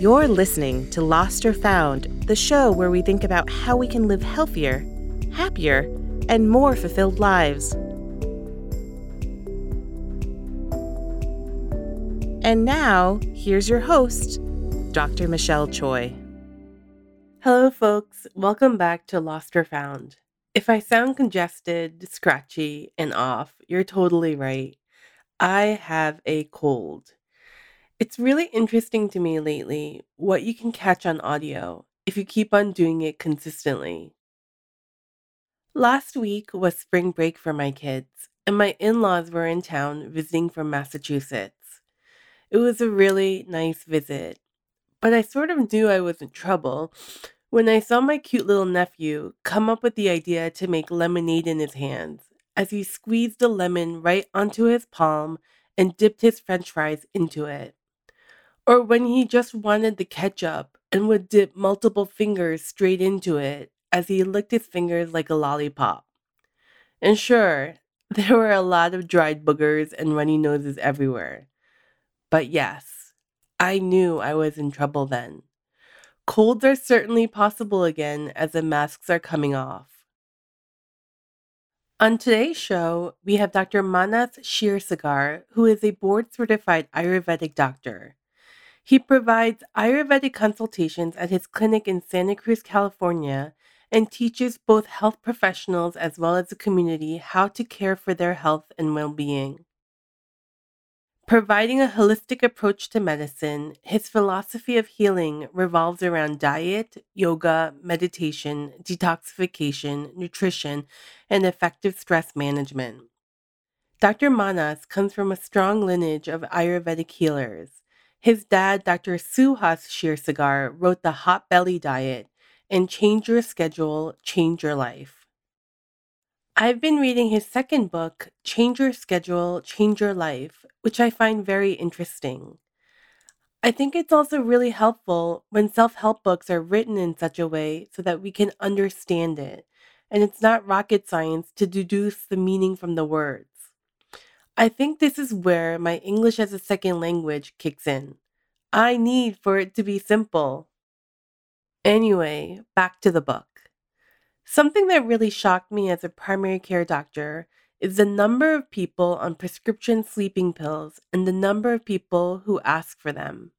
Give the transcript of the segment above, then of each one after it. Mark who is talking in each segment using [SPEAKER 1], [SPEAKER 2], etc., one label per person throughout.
[SPEAKER 1] You're listening to Lost or Found, the show where we think about how we can live healthier, happier, and more fulfilled lives. And now, here's your host, Dr. Michelle Choi.
[SPEAKER 2] Hello, folks. Welcome back to Lost or Found. If I sound congested, scratchy, and off, you're totally right. I have a cold. It's really interesting to me lately what you can catch on audio if you keep on doing it consistently. Last week was spring break for my kids, and my in laws were in town visiting from Massachusetts. It was a really nice visit, but I sort of knew I was in trouble when I saw my cute little nephew come up with the idea to make lemonade in his hands as he squeezed the lemon right onto his palm and dipped his french fries into it. Or when he just wanted the ketchup and would dip multiple fingers straight into it as he licked his fingers like a lollipop. And sure, there were a lot of dried boogers and runny noses everywhere. But yes, I knew I was in trouble then. Colds are certainly possible again as the masks are coming off. On today's show, we have Dr. Manas Kshirsagar, who is a board certified Ayurvedic doctor. He provides Ayurvedic consultations at his clinic in Santa Cruz, California, and teaches both health professionals as well as the community how to care for their health and well being. Providing a holistic approach to medicine, his philosophy of healing revolves around diet, yoga, meditation, detoxification, nutrition, and effective stress management. Dr. Manas comes from a strong lineage of Ayurvedic healers. His dad, Dr. Suhas Kshirsagar, wrote The Hot Belly Diet and Change Your Schedule, Change Your Life. I've been reading his second book, Change Your Schedule, Change Your Life, which I find very interesting. I think it's also really helpful when self help books are written in such a way so that we can understand it, and it's not rocket science to deduce the meaning from the words. I think this is where my English as a second language kicks in. I need for it to be simple. Anyway, back to the book. Something that really shocked me as a primary care doctor is the number of people on prescription sleeping pills and the number of people who ask for them.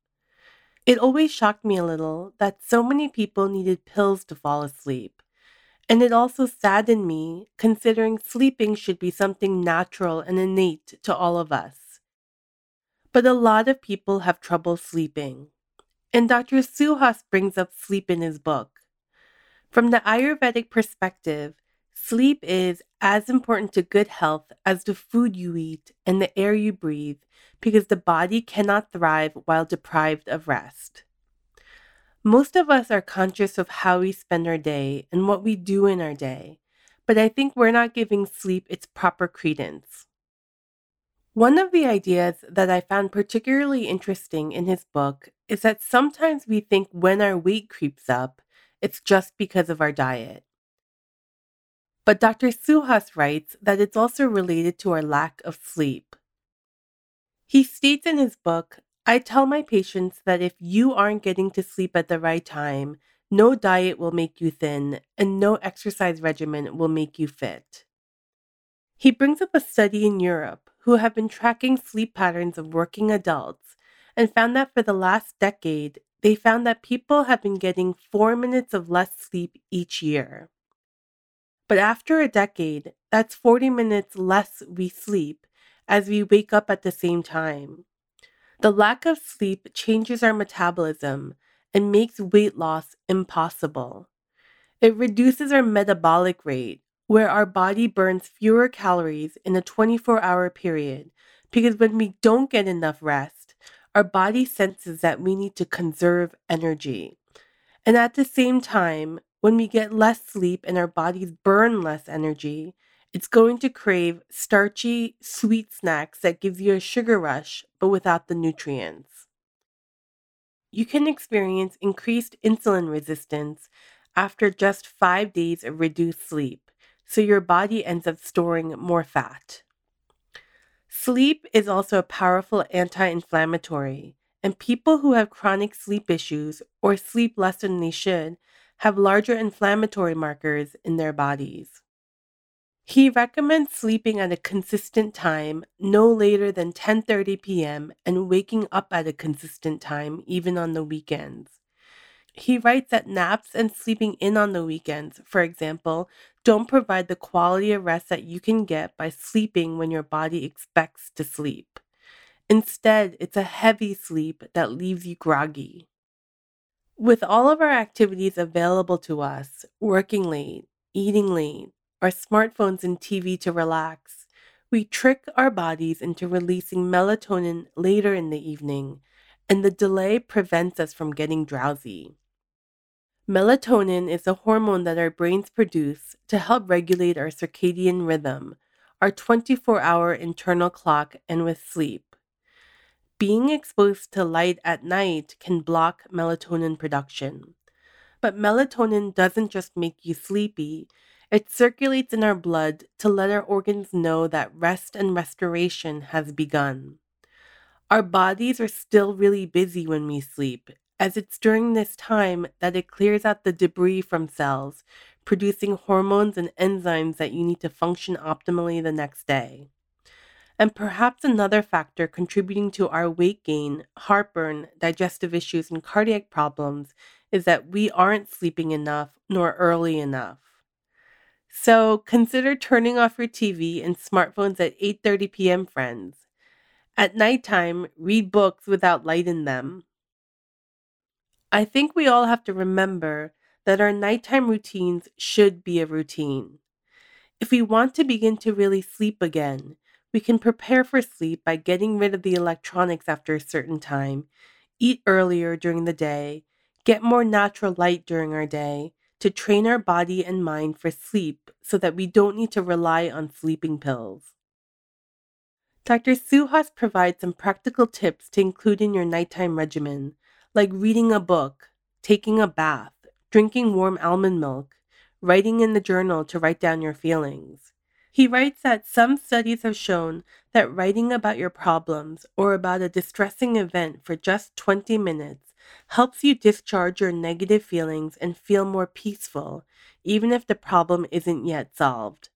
[SPEAKER 2] It always shocked me a little that so many people needed pills to fall asleep. And it also saddened me, considering sleeping should be something natural and innate to all of us. But a lot of people have trouble sleeping. And Dr. Suhas brings up sleep in his book. From the Ayurvedic perspective, sleep is as important to good health as the food you eat and the air you breathe because the body cannot thrive while deprived of rest. Most of us are conscious of how we spend our day and what we do in our day, but I think we're not giving sleep its proper credence. One of the ideas that I found particularly interesting in his book is that sometimes we think when our weight creeps up, it's just because of our diet. But Dr. Suhas writes that it's also related to our lack of sleep. He states in his book I tell my patients that if you aren't getting to sleep at the right time, no diet will make you thin, and no exercise regimen will make you fit. He brings up a study in Europe who have been tracking sleep patterns of working adults and found that for the last decade, they found that people have been getting four minutes of less sleep each year. But after a decade, that's 40 minutes less we sleep as we wake up at the same time. The lack of sleep changes our metabolism and makes weight loss impossible. It reduces our metabolic rate, where our body burns fewer calories in a 24 hour period, because when we don't get enough rest, our body senses that we need to conserve energy. And at the same time, when we get less sleep and our bodies burn less energy, it's going to crave starchy, sweet snacks that gives you a sugar rush, but without the nutrients. You can experience increased insulin resistance after just five days of reduced sleep, so your body ends up storing more fat. Sleep is also a powerful anti inflammatory, and people who have chronic sleep issues or sleep less than they should have larger inflammatory markers in their bodies. He recommends sleeping at a consistent time, no later than 10:30 p.m., and waking up at a consistent time even on the weekends. He writes that naps and sleeping in on the weekends, for example, don't provide the quality of rest that you can get by sleeping when your body expects to sleep. Instead, it's a heavy sleep that leaves you groggy. With all of our activities available to us, working late, eating late, our smartphones and TV to relax, we trick our bodies into releasing melatonin later in the evening, and the delay prevents us from getting drowsy. Melatonin is a hormone that our brains produce to help regulate our circadian rhythm, our 24 hour internal clock, and with sleep. Being exposed to light at night can block melatonin production. But melatonin doesn't just make you sleepy, it circulates in our blood to let our organs know that rest and restoration has begun. Our bodies are still really busy when we sleep, as it's during this time that it clears out the debris from cells, producing hormones and enzymes that you need to function optimally the next day. And perhaps another factor contributing to our weight gain, heartburn, digestive issues, and cardiac problems is that we aren't sleeping enough nor early enough. So consider turning off your TV and smartphones at 8:30 p.m. friends. At nighttime, read books without light in them. I think we all have to remember that our nighttime routines should be a routine. If we want to begin to really sleep again, we can prepare for sleep by getting rid of the electronics after a certain time, eat earlier during the day, get more natural light during our day, to train our body and mind for sleep so that we don't need to rely on sleeping pills. Dr. Suhas provides some practical tips to include in your nighttime regimen, like reading a book, taking a bath, drinking warm almond milk, writing in the journal to write down your feelings. He writes that some studies have shown that writing about your problems or about a distressing event for just 20 minutes helps you discharge your negative feelings and feel more peaceful, even if the problem isn't yet solved.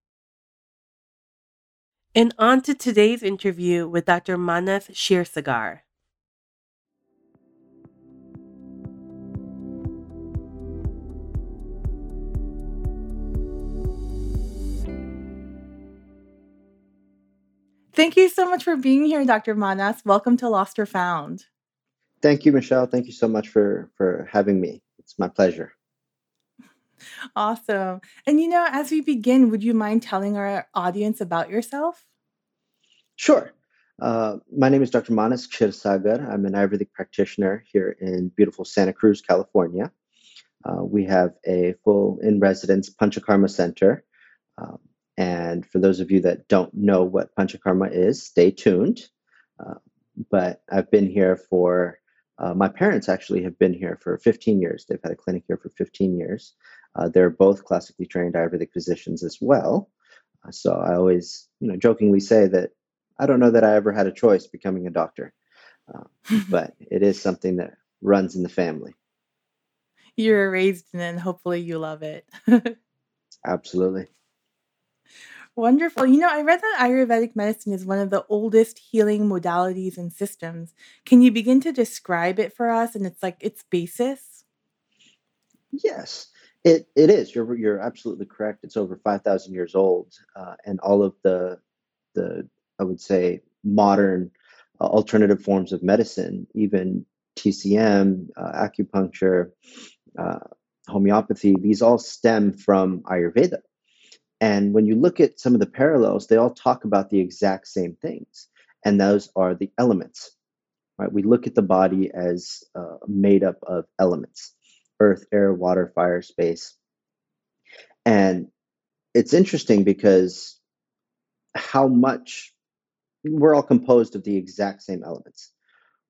[SPEAKER 2] And on to today's interview with Dr. Manas Kshirsagar.
[SPEAKER 1] Thank you so much for being here, Dr. Manas. Welcome to Lost or Found.
[SPEAKER 3] Thank you, Michelle. Thank you so much for for having me. It's my pleasure.
[SPEAKER 1] Awesome. And you know, as we begin, would you mind telling our audience about yourself?
[SPEAKER 3] Sure. Uh, my name is Dr. Manas Kshirsagar. I'm an Ayurvedic practitioner here in beautiful Santa Cruz, California. Uh, we have a full in residence Panchakarma Center. Um, and for those of you that don't know what Panchakarma is, stay tuned. Uh, but I've been here for uh, my parents actually have been here for 15 years. They've had a clinic here for 15 years. Uh, they're both classically trained Ayurvedic physicians as well. Uh, so I always, you know, jokingly say that I don't know that I ever had a choice becoming a doctor, uh, but it is something that runs in the family.
[SPEAKER 1] You're raised in it, and hopefully you love it.
[SPEAKER 3] Absolutely.
[SPEAKER 1] Wonderful. You know, I read that Ayurvedic medicine is one of the oldest healing modalities and systems. Can you begin to describe it for us and it's like its basis?
[SPEAKER 3] Yes, it, it is. You're you're absolutely correct. It's over five thousand years old, uh, and all of the the I would say modern uh, alternative forms of medicine, even TCM, uh, acupuncture, uh, homeopathy, these all stem from Ayurveda. And when you look at some of the parallels, they all talk about the exact same things, and those are the elements. Right? We look at the body as uh, made up of elements: earth, air, water, fire, space. And it's interesting because how much we're all composed of the exact same elements,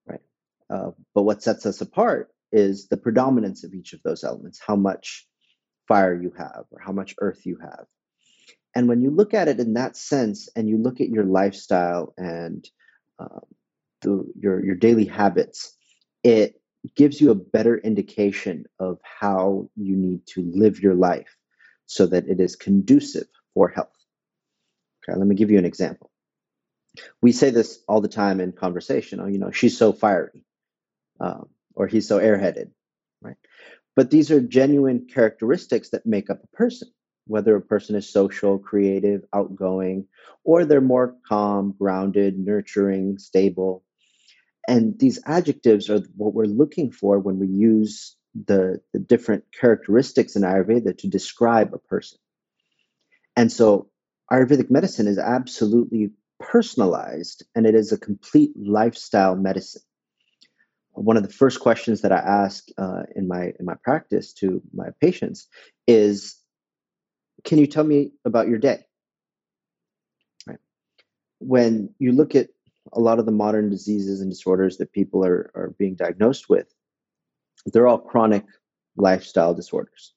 [SPEAKER 3] right? Uh, but what sets us apart is the predominance of each of those elements, how much fire you have, or how much earth you have, and when you look at it in that sense, and you look at your lifestyle and uh, the, your your daily habits, it gives you a better indication of how you need to live your life so that it is conducive for health. Okay, let me give you an example. We say this all the time in conversation. Oh, you know, she's so fiery, um, or he's so airheaded, right? But these are genuine characteristics that make up a person, whether a person is social, creative, outgoing, or they're more calm, grounded, nurturing, stable. And these adjectives are what we're looking for when we use the, the different characteristics in Ayurveda to describe a person. And so Ayurvedic medicine is absolutely personalized and it is a complete lifestyle medicine. One of the first questions that I ask uh, in my in my practice to my patients is, "Can you tell me about your day?" Right. When you look at a lot of the modern diseases and disorders that people are, are being diagnosed with, they're all chronic lifestyle disorders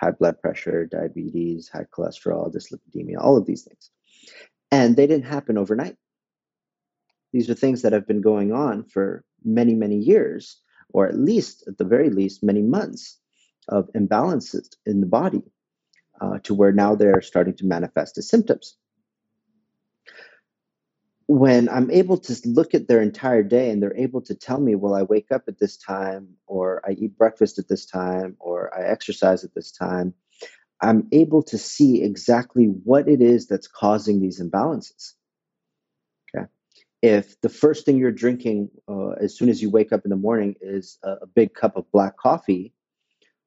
[SPEAKER 3] high blood pressure, diabetes, high cholesterol, dyslipidemia, all of these things. And they didn't happen overnight. These are things that have been going on for many, many years, or at least, at the very least, many months of imbalances in the body uh, to where now they're starting to manifest as symptoms when I'm able to look at their entire day and they're able to tell me, well, I wake up at this time, or I eat breakfast at this time, or I exercise at this time, I'm able to see exactly what it is that's causing these imbalances. Okay. If the first thing you're drinking uh, as soon as you wake up in the morning is a, a big cup of black coffee,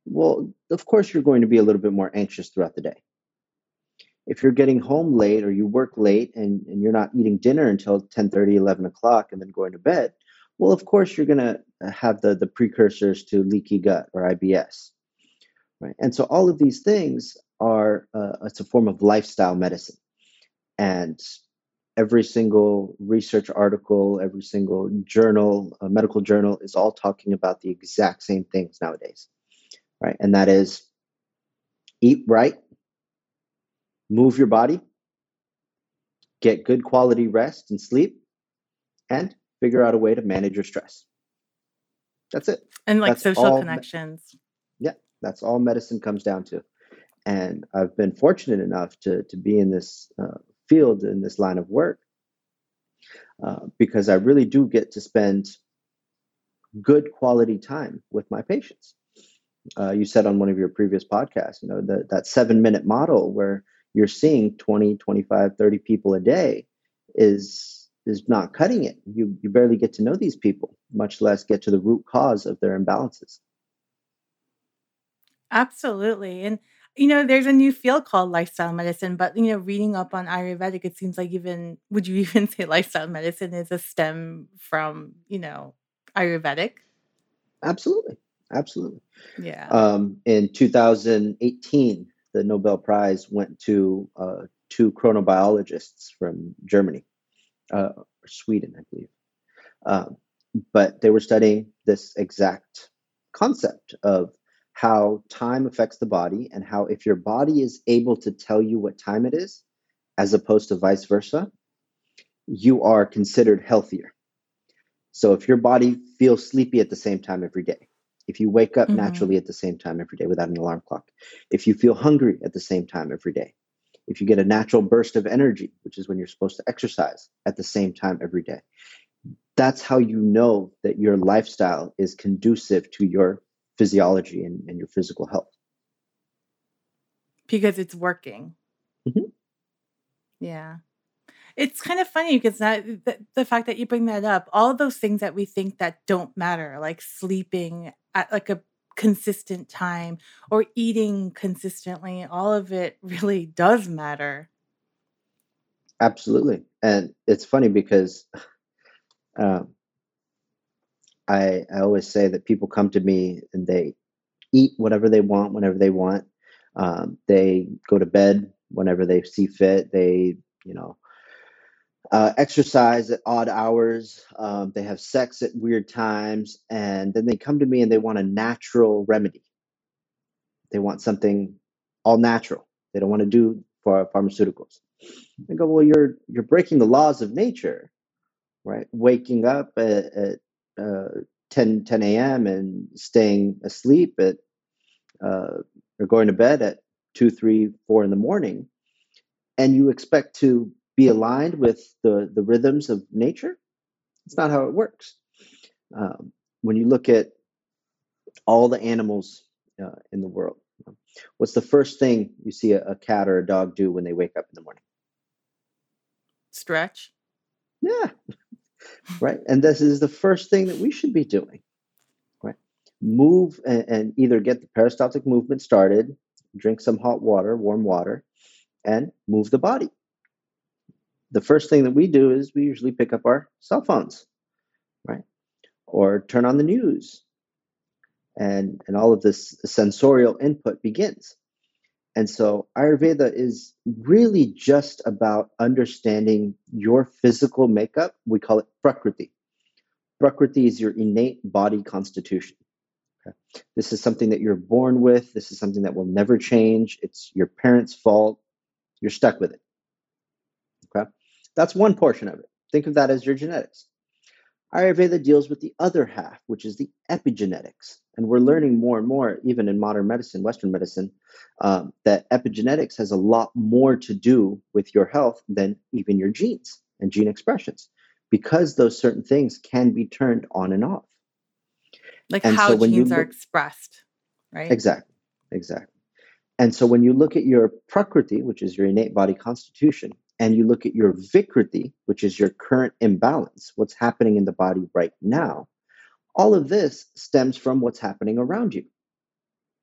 [SPEAKER 3] well, of course, you're going to be a little bit more anxious throughout the day. If you're getting home late or you work late and, and you're not eating dinner until 10 30 11 o'clock and then going to bed well of course you're going to have the, the precursors to leaky gut or ibs right? And so all of these things are uh, it's a form of lifestyle medicine. And every single research article every single journal medical journal is all talking about the exact same things nowadays right and that is eat right move your body, get good quality rest and sleep, and figure out a way to manage your stress. That's it.
[SPEAKER 1] And like
[SPEAKER 3] That's
[SPEAKER 1] social connections.
[SPEAKER 3] Yeah, that's all medicine comes down to. And I've been fortunate enough to to be in this uh, field in this line of work uh, because I really do get to spend good quality time with my patients. Uh, you said on one of your previous podcasts, you know, the, that seven minute model where you're seeing 20 25 30 people a day is is not cutting it you you barely get to know these people much less get to the root cause of their imbalances
[SPEAKER 1] Absolutely. And you know, there's a new field called lifestyle medicine, but you know, reading up on Ayurvedic, it seems like even would you even say lifestyle medicine is a stem from, you know, Ayurvedic?
[SPEAKER 3] absolutely absolutely
[SPEAKER 1] Yeah.
[SPEAKER 3] um, in 2018 the Nobel Prize went to uh, two chronobiologists from Germany uh, or Sweden, I believe. Um, but they were studying this exact concept of how time affects the body and how if your body is able to tell you what time it is, as opposed to vice versa, you are considered healthier. So if your body feels sleepy at the same time every day, if you wake up
[SPEAKER 1] hmm
[SPEAKER 3] naturally at the same time every day without an alarm clock, if you feel hungry at the same time every day, if you get a natural burst of energy, which is when you're supposed to exercise at the same time every day, that's how you know that your lifestyle is conducive to your physiology and, and your physical health.
[SPEAKER 1] Because it's working.
[SPEAKER 3] Mhm.
[SPEAKER 1] Yeah. It's kind of funny because that the, the fact that you bring that up, all those things that we think that don't matter, like sleeping at like a consistent time or eating consistently, all of it really does matter.
[SPEAKER 3] Absolutely. And it's funny because um, I, I always say that people come to me and they eat whatever they want whenever they want. Um, they go to bed whenever they see fit. They, you know, uh, exercise at odd hours. Um, they have sex at weird times, and then they come to me and they want a natural remedy. They want something all natural. They don't want to do for pharmaceuticals. I go, well, you're you're breaking the laws of nature, right? Waking up at, at uh, 10, 10 a.m. and staying asleep at uh, or going to bed at two, three, four in the morning, and you expect to be aligned with the, the rhythms of nature, it's not how it works. Um, when you look at all the animals uh, in the world, what's the first thing you see a, a cat or a dog do when they wake up in the morning?
[SPEAKER 1] Stretch.
[SPEAKER 3] Yeah. right. And this is the first thing that we should be doing. Right. Move and, and either get the peristaltic movement started, drink some hot water, warm water, and move the body. The first thing that we do is we usually pick up our cell phones, right? Or turn on the news. And, and all of this sensorial input begins. And so Ayurveda is really just about understanding your physical makeup. We call it Prakriti. Prakriti is your innate body constitution. Okay? This is something that you're born with. This is something that will never change. It's your parents' fault. You're stuck with it. That's one portion of it. Think of that as your genetics. Ayurveda deals with the other half, which is the epigenetics. And we're learning more and more, even in modern medicine, Western medicine, um, that epigenetics has a lot more to do with your health than even your genes and gene expressions, because those certain things can be turned on and off.
[SPEAKER 1] Like and how so genes look, are expressed, right?
[SPEAKER 3] Exactly, exactly. And so when you look at your prakriti, which is your innate body constitution, and you look at your vikriti, which is your current imbalance, what's happening in the body right now, all of this stems from what's happening around you.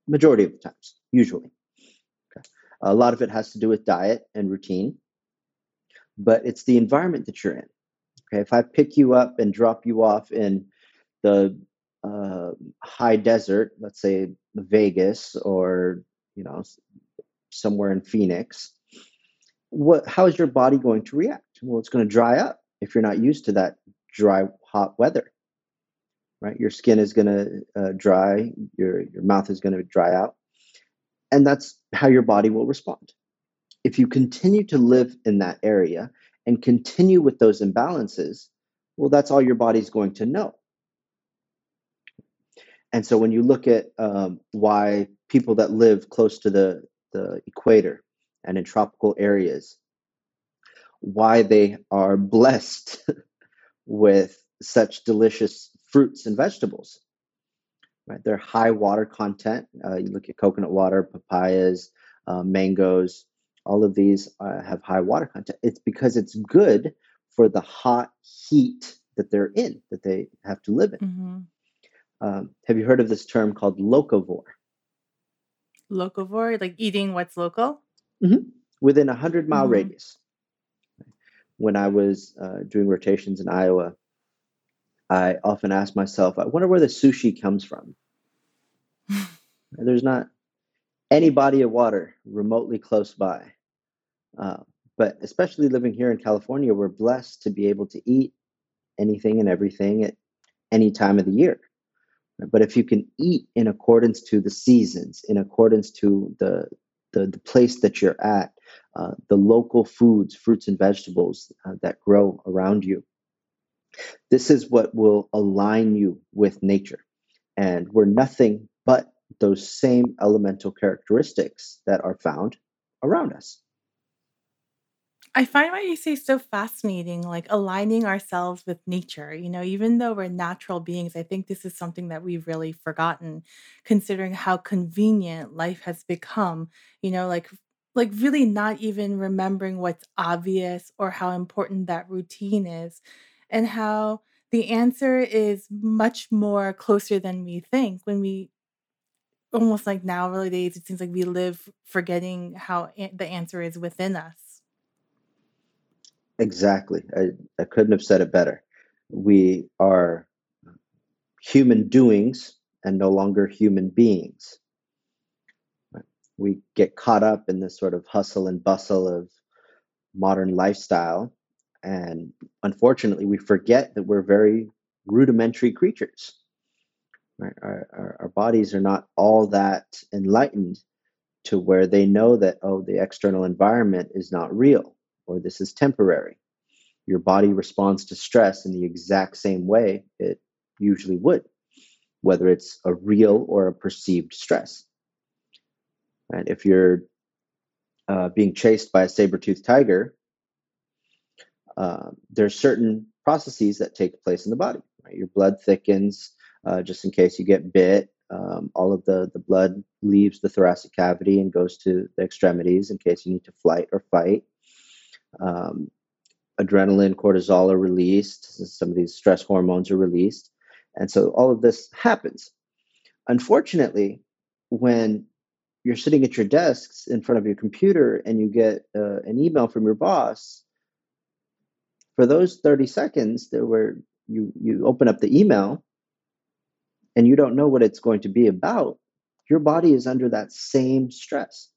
[SPEAKER 3] Majority of the times, usually. Okay. A lot of it has to do with diet and routine, but it's the environment that you're in. Okay, if I pick you up and drop you off in the uh, high desert, let's say Vegas or you know somewhere in Phoenix, what how is your body going to react? Well, it's going to dry up if you're not used to that dry hot weather. Right? Your skin is going to uh, dry, your your mouth is going to dry out. And that's how your body will respond. If you continue to live in that area and continue with those imbalances, well, that's all your body's going to know. And so when you look at um, why people that live close to the, the equator and in tropical areas, why they are blessed with such delicious fruits and vegetables. Right, they're high water content. Uh, you look at coconut water, papayas, uh, mangoes. All of these uh, have high water content. It's because it's good for the hot heat that they're in, that they have to live in. Mm-hmm. Um, have you heard of this term called locavore?
[SPEAKER 1] Locavore, like eating what's local?
[SPEAKER 3] Mm-hmm. Within a 100 mile mm-hmm. radius. When I was uh, doing rotations in Iowa, I often ask myself, I wonder where the sushi comes from. There's not any body of water remotely close by. Uh, but especially living here in California, we're blessed to be able to eat anything and everything at any time of the year. But if you can eat in accordance to the seasons, in accordance to the the, the place that you're at, uh, the local foods, fruits and vegetables uh, that grow around you, this is what will align you with nature. And we're nothing but those same elemental characteristics that are found around us.
[SPEAKER 1] I find what you say so fascinating, like aligning ourselves with nature. You know, even though we're natural beings, I think this is something that we've really forgotten, considering how convenient life has become. You know, like like really not even remembering what's obvious or how important that routine is, and how the answer is much more closer than we think when we almost like nowadays it seems like we live forgetting how a- the answer is within us
[SPEAKER 3] Exactly. I, I couldn't have said it better. We are human doings and no longer human beings. We get caught up in this sort of hustle and bustle of modern lifestyle. And unfortunately, we forget that we're very rudimentary creatures. Our, our, our bodies are not all that enlightened to where they know that, oh, the external environment is not real or this is temporary. Your body responds to stress in the exact same way it usually would. whether it's a real or a perceived stress. Right? If you're uh, being chased by a saber-toothed tiger, uh, there's certain processes that take place in the body. Right? Your blood thickens uh, just in case you get bit. Um, all of the, the blood leaves the thoracic cavity and goes to the extremities in case you need to flight or fight. Um, adrenaline, cortisol are released. Some of these stress hormones are released. And so all of this happens. Unfortunately, when you're sitting at your desks in front of your computer and you get uh, an email from your boss, for those 30 seconds there where you, you open up the email and you don't know what it's going to be about, your body is under that same stress.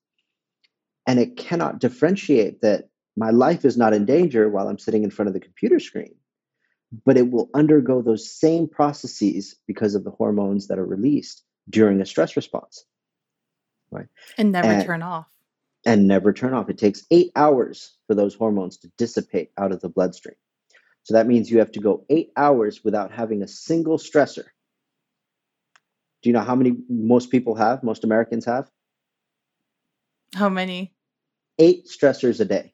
[SPEAKER 3] And it cannot differentiate that my life is not in danger while I'm sitting in front of the computer screen, but it will undergo those same processes because of the hormones that are released during a stress response.
[SPEAKER 1] Right. And never and, turn off.
[SPEAKER 3] And never turn off. It takes eight hours for those hormones to dissipate out of the bloodstream. So that means you have to go eight hours without having a single stressor. Do you know how many most people have, most Americans have?
[SPEAKER 1] How many?
[SPEAKER 3] Eight stressors a day.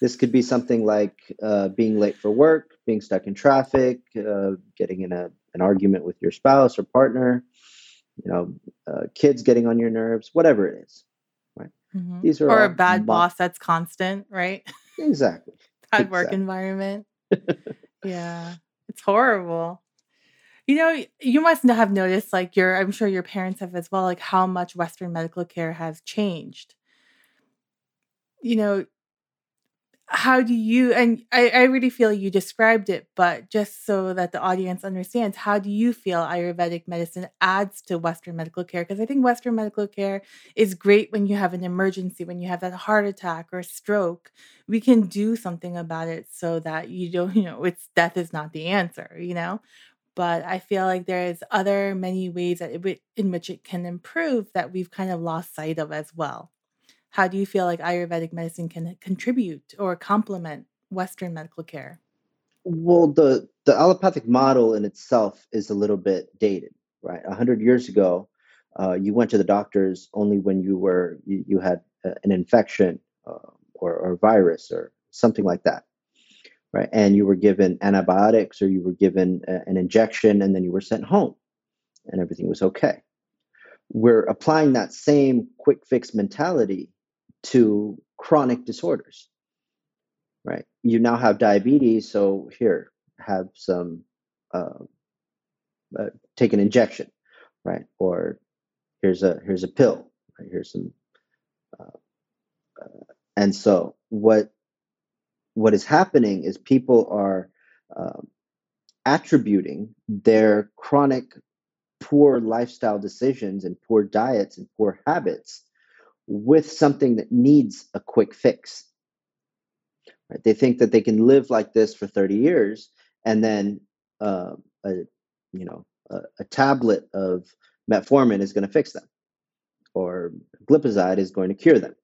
[SPEAKER 3] This could be something like uh, being late for work, being stuck in traffic, uh, getting in a, an argument with your spouse or partner, you know, uh, kids getting on your nerves, whatever it is. Right.
[SPEAKER 1] Mm-hmm. These are or a bad mo- boss that's constant, right?
[SPEAKER 3] Exactly.
[SPEAKER 1] bad exactly. work environment. yeah, it's horrible. You know, you must have noticed, like your, I'm sure your parents have as well, like how much Western medical care has changed. You know, how do you and I, I really feel you described it but just so that the audience understands how do you feel ayurvedic medicine adds to western medical care? Because i think western medical care is great when you have an emergency when you have that heart attack or stroke. We can do something about it so that you don't you know it's death is not the answer you know? But i feel like there's other many ways that it, in which it can improve that we've kind of lost sight of as well how do you feel like Ayurvedic medicine can contribute or complement Western medical care?
[SPEAKER 3] Well, the the allopathic model in itself is a little bit dated, right? A hundred years ago, uh, you went to the doctors only when you were you, you had an infection uh, or, or virus or something like that, right? And you were given antibiotics or you were given a, an injection, and then you were sent home, and everything was okay. We're applying that same quick fix mentality to chronic disorders right you now have diabetes so here have some uh, uh, take an injection right or here's a here's a pill right? here's some uh, uh and so what what is happening is people are um, attributing their chronic poor lifestyle decisions and poor diets and poor habits with something that needs a quick fix. Right? They think that they can live like this for 30 years and then uh, a you know a, a, tablet of metformin is going to fix them or glipizide is going to cure them.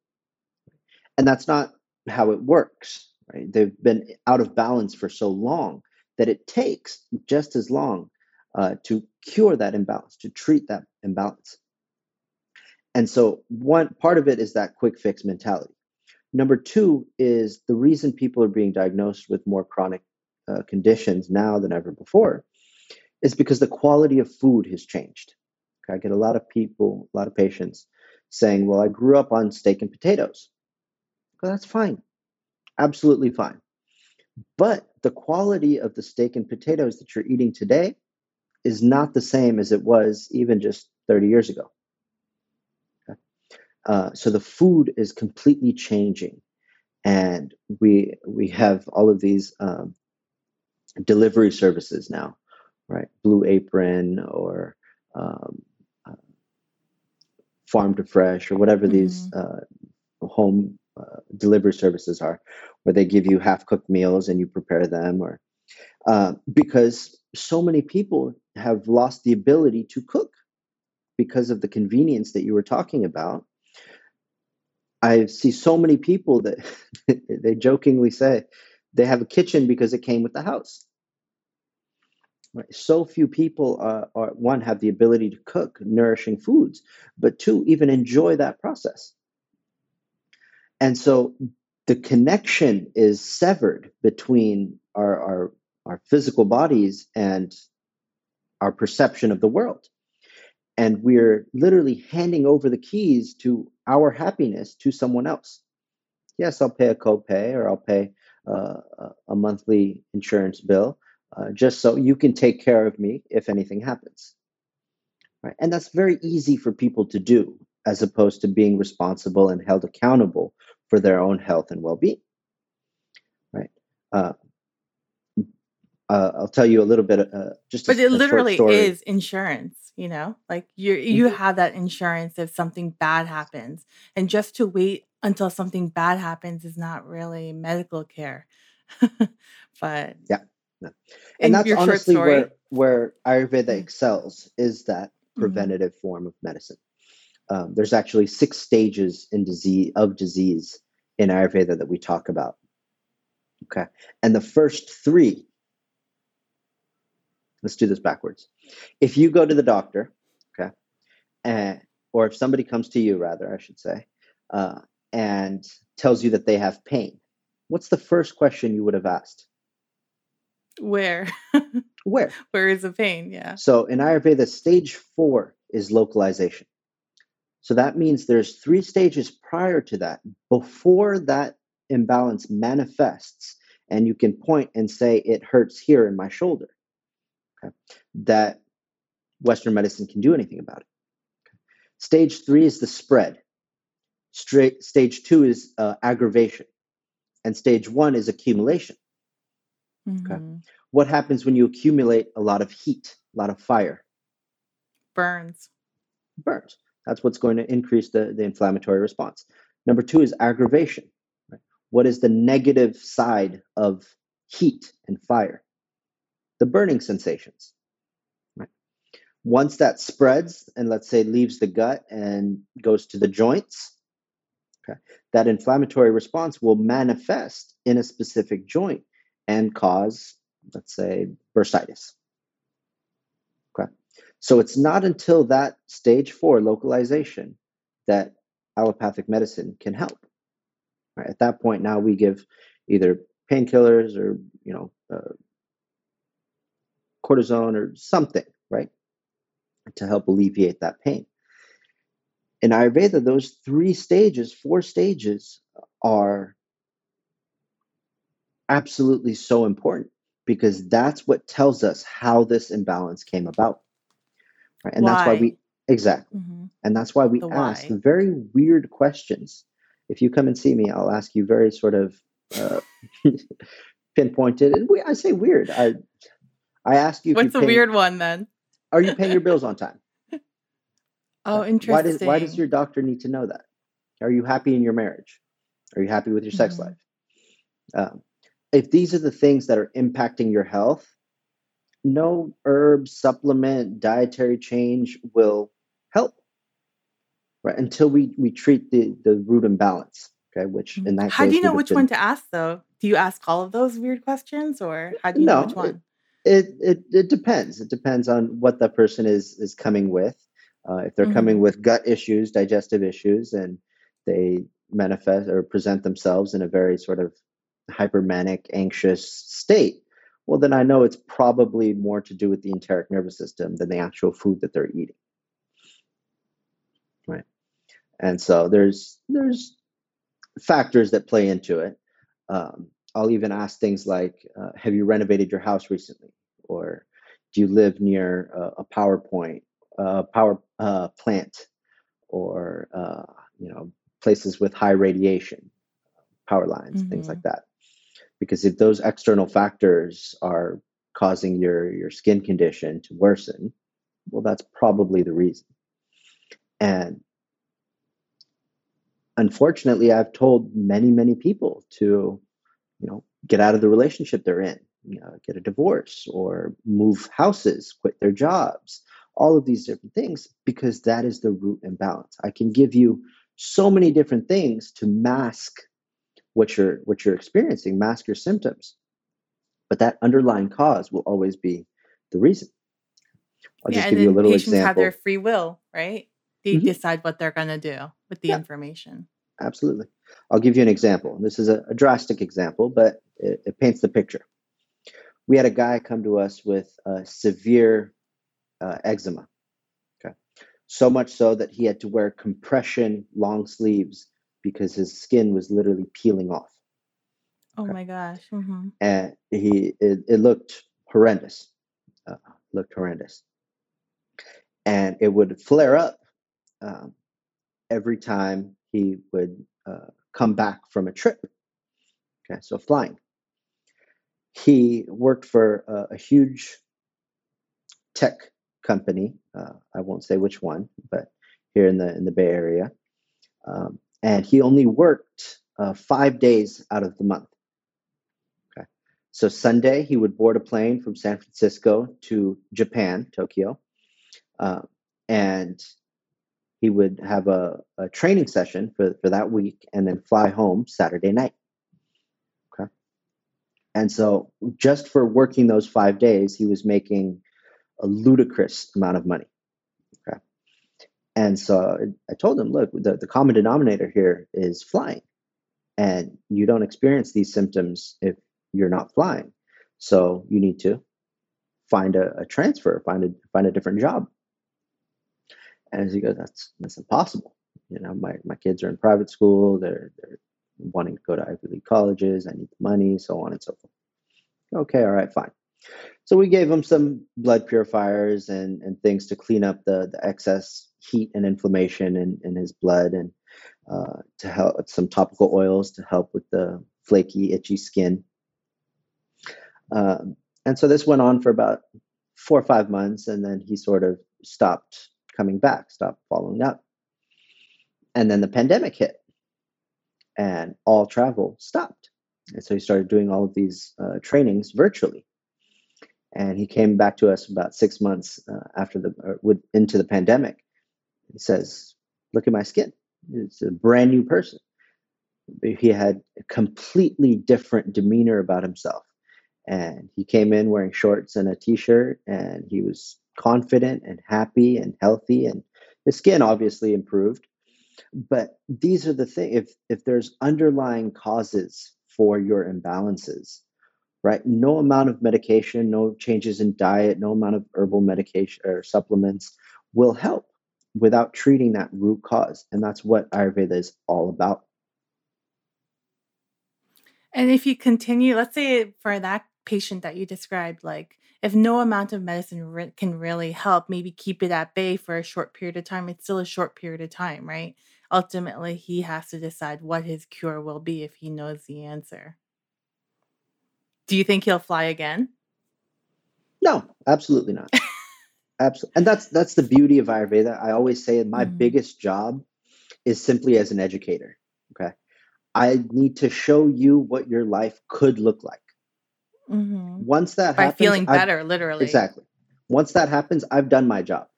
[SPEAKER 3] And that's not how it works. Right? They've been out of balance for so long that it takes just as long uh, to cure that imbalance, to treat that imbalance. And so one part of it is that quick fix mentality. Number two is the reason people are being diagnosed with more chronic uh, conditions now than ever before is because the quality of food has changed. Okay, I get a lot of people, a lot of patients saying, Well, I grew up on steak and potatoes. Well, that's fine, absolutely fine. But the quality of the steak and potatoes that you're eating today is not the same as it was even just 30 years ago. Uh, so the food is completely changing, and we we have all of these um, delivery services now, right? Blue Apron or um, uh, Farm to Fresh or whatever mm-hmm. these uh, home uh, delivery services are, where they give you half cooked meals and you prepare them, or uh, because so many people have lost the ability to cook because of the convenience that you were talking about I see so many people that they jokingly say they have a kitchen because it came with the house. Right? So few people uh, are one have the ability to cook nourishing foods, but two even enjoy that process. And so the connection is severed between our, our, our physical bodies and our perception of the world. And we're literally handing over the keys to our happiness to someone else. Yes, I'll pay a copay or I'll pay uh, a monthly insurance bill uh, just so you can take care of me if anything happens. Right? And that's very easy for people to do as opposed to being responsible and held accountable for their own health and well-being. Right. Uh, uh, I'll tell you a little bit. Uh, just,
[SPEAKER 1] but
[SPEAKER 3] a,
[SPEAKER 1] it literally is insurance. You know, like you you
[SPEAKER 3] mm-hmm.
[SPEAKER 1] have that insurance if something bad happens, and just to wait until something bad happens is not really medical care. but
[SPEAKER 3] yeah, no. and that's honestly where where Ayurveda mm. excels is that mm-hmm. preventative mm-hmm. form of medicine. Um, there's actually six stages in disease of disease in Ayurveda that we talk about. Okay. And the first three, let's do this backwards. If you go to the doctor, okay, and, or if somebody comes to you, rather, I should say, uh, and tells you that they have pain, what's the first question you would have asked?
[SPEAKER 1] Where?
[SPEAKER 3] Where?
[SPEAKER 1] Where is the pain? Yeah.
[SPEAKER 3] So in Ayurveda, stage four is localization. So that means there's three stages prior to that, before that imbalance manifests, and you can point and say, it hurts here in my shoulder. Okay. That Western medicine can do anything about it. Okay. Stage three is the spread. Straight, stage two is uh, aggravation. And stage one is accumulation. Mm-hmm. Okay. What happens when you accumulate a lot of heat, a lot of fire?
[SPEAKER 1] Burns.
[SPEAKER 3] Burns. That's what's going to increase the, the inflammatory response. Number two is aggravation. Right? What is the negative side of heat and fire? The burning sensations. Once that spreads and let's say leaves the gut and goes to the joints, okay, that inflammatory response will manifest in a specific joint and cause, let's say, bursitis. Okay. So it's not until that stage four localization that allopathic medicine can help. Right? At that point, now we give either painkillers or you know uh, cortisone or something, right, to help alleviate that pain. In Ayurveda, those three stages, four stages, are absolutely so important because that's what tells us how this imbalance came about. Right? And that's why we exactly. Mm-hmm. And that's why we the ask why. very weird questions. If you come and see me, I'll ask you very sort of uh, pinpointed. And we, I say weird. I I ask you.
[SPEAKER 1] What's the pay, weird one then?
[SPEAKER 3] Are you paying your bills on time?
[SPEAKER 1] oh, interesting.
[SPEAKER 3] Why does why does your doctor need to know that? Are you happy in your marriage? Are you happy with your sex mm-hmm. life? Um, if these are the things that are impacting your health, no herb supplement dietary change will help right until we we treat the the root imbalance okay which in that
[SPEAKER 1] how do you know which been... one to ask though do you ask all of those weird questions or how do you
[SPEAKER 3] no,
[SPEAKER 1] know which one
[SPEAKER 3] it, it, it depends it depends on what the person is is coming with uh, if they're mm-hmm. coming with gut issues digestive issues and they manifest or present themselves in a very sort of hypermanic anxious state well, then I know it's probably more to do with the enteric nervous system than the actual food that they're eating. Right. And so there's there's factors that play into it. Um, I'll even ask things like, uh, "Have you renovated your house recently?" or "Do you live near a, a power point, a power uh, plant, or uh, you know places with high radiation, power lines, mm-hmm. things like that?" because if those external factors are causing your your skin condition to worsen well that's probably the reason and unfortunately i've told many many people to you know get out of the relationship they're in you know, get a divorce or move houses quit their jobs all of these different things because that is the root imbalance i can give you so many different things to mask what you're what you're experiencing mask your symptoms but that underlying cause will always be the reason.
[SPEAKER 1] I'll yeah, just give you a little patients example. have their free will, right? They mm-hmm. decide what they're going to do with the yeah. information.
[SPEAKER 3] Absolutely. I'll give you an example. This is a, a drastic example, but it, it, paints the picture. We had a guy come to us with severe uh, eczema. Okay. So much so that he had to wear compression long sleeves because his skin was literally peeling off.
[SPEAKER 1] Oh my gosh. Mm-hmm.
[SPEAKER 3] And he, it, it looked horrendous. Uh, looked horrendous and it would flare up um, every time he would uh, come back from a trip. Okay, so flying. He worked for a, a huge tech company. Uh, I won't say which one, but here in the in the Bay Area, um, and he only worked uh, five days out of the month. Okay, so Sunday he would board a plane from San Francisco to Japan, Tokyo, uh, and he would have a, a training session for, for that week and then fly home Saturday night. Okay. And so just for working those five days, he was making a ludicrous amount of money. Okay. And so I told him, look, the, the common denominator here is flying. And you don't experience these symptoms if you're not flying. So you need to find a, a transfer, find a find a different job. And he goes, that's that's impossible. You know, my, my kids are in private school. They're they're wanting to go to Ivy League colleges. I need the money, so on and so forth. Okay, all right, fine. So we gave him some blood purifiers and, and things to clean up the, the excess heat and inflammation in, in his blood and uh, to help some topical oils to help with the flaky, itchy skin. Um, and so this went on for about four or five months, and then he sort of stopped coming back, stopped following up. And then the pandemic hit and all travel stopped. And so he started doing all of these uh, trainings virtually. And he came back to us about six months uh, after the with, into the pandemic. He says, "Look at my skin; it's a brand new person." He had a completely different demeanor about himself, and he came in wearing shorts and a t-shirt, and he was confident and happy and healthy and the skin obviously improved. But these are the things if if there's underlying causes for your imbalances right? No amount of medication no changes in diet no amount of herbal medication or supplements will help without treating that root cause and that's what ayurveda is all about.
[SPEAKER 1] And if you continue let's say for that patient that you described like if no amount of medicine re- can really help, maybe keep it at bay for a short period of time. It's still a short period of time, right? Ultimately, he has to decide what his cure will be if he knows the answer. Do you think he'll fly again?
[SPEAKER 3] No, absolutely not. absolutely. And that's that's the beauty of Ayurveda. I always say my mm-hmm. biggest job is simply as an educator. Okay. I need to show you what your life could look like.
[SPEAKER 1] Mm-hmm.
[SPEAKER 3] Once that
[SPEAKER 1] By
[SPEAKER 3] happens,
[SPEAKER 1] feeling I've, better, literally.
[SPEAKER 3] exactly. Once that happens, I've done my job.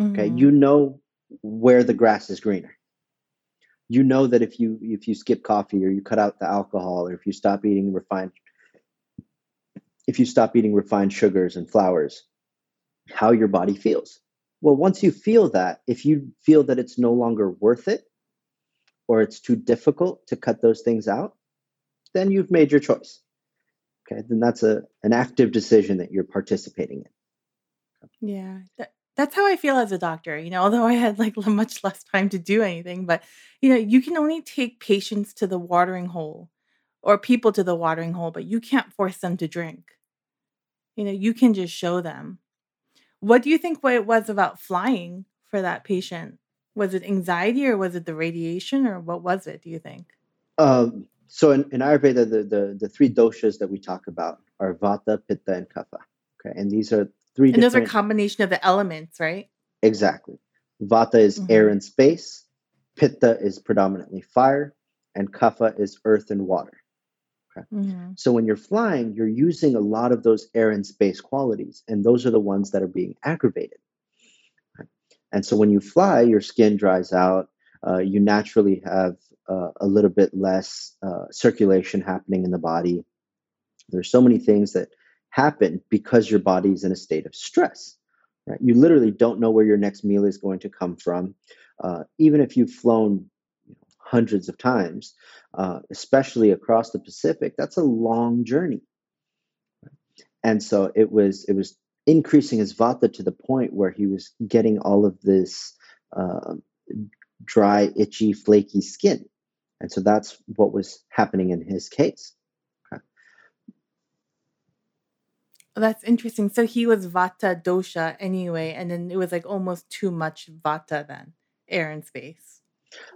[SPEAKER 3] Okay,
[SPEAKER 1] Mm-hmm.
[SPEAKER 3] you know where the grass is greener. You know that if you if you skip coffee or you cut out the alcohol or if you stop eating refined if you stop eating refined sugars and flours, how your body feels. Well, once you feel that, if you feel that it's no longer worth it or it's too difficult to cut those things out, then you've made your choice okay then that's a an active decision that you're participating
[SPEAKER 1] in. Yeah that, that's how i feel as a doctor you know although i had like much less time to do anything but you know you can only take patients to the watering hole or people to the watering hole but you can't force them to drink. You know you can just show them. What do you think what it was about flying for that patient? Was it anxiety or was it the radiation or what was it do you think?
[SPEAKER 3] Um, so in, in Ayurveda, the, the, the three doshas that we talk about are Vata, Pitta, and Kapha. Okay, and these are three.
[SPEAKER 1] And those are combination of the elements, right?
[SPEAKER 3] Exactly. Vata is mm-hmm. air and space. Pitta is predominantly fire, and Kapha is earth and water. Okay.
[SPEAKER 1] Mm-hmm.
[SPEAKER 3] So when you're flying, you're using a lot of those air and space qualities, and those are the ones that are being aggravated. Okay. And so when you fly, your skin dries out. Uh, you naturally have uh, a little bit less uh, circulation happening in the body. There's so many things that happen because your body is in a state of stress. Right? You literally don't know where your next meal is going to come from. Uh, even if you've flown hundreds of times, uh, especially across the Pacific, that's a long journey. And so it was it was increasing his vata to the point where he was getting all of this uh, dry, itchy, flaky skin. And so that's what was happening in his case. Okay.
[SPEAKER 1] That's interesting. So he was vata dosha anyway, and then it was like almost too much vata then, Aaron's face.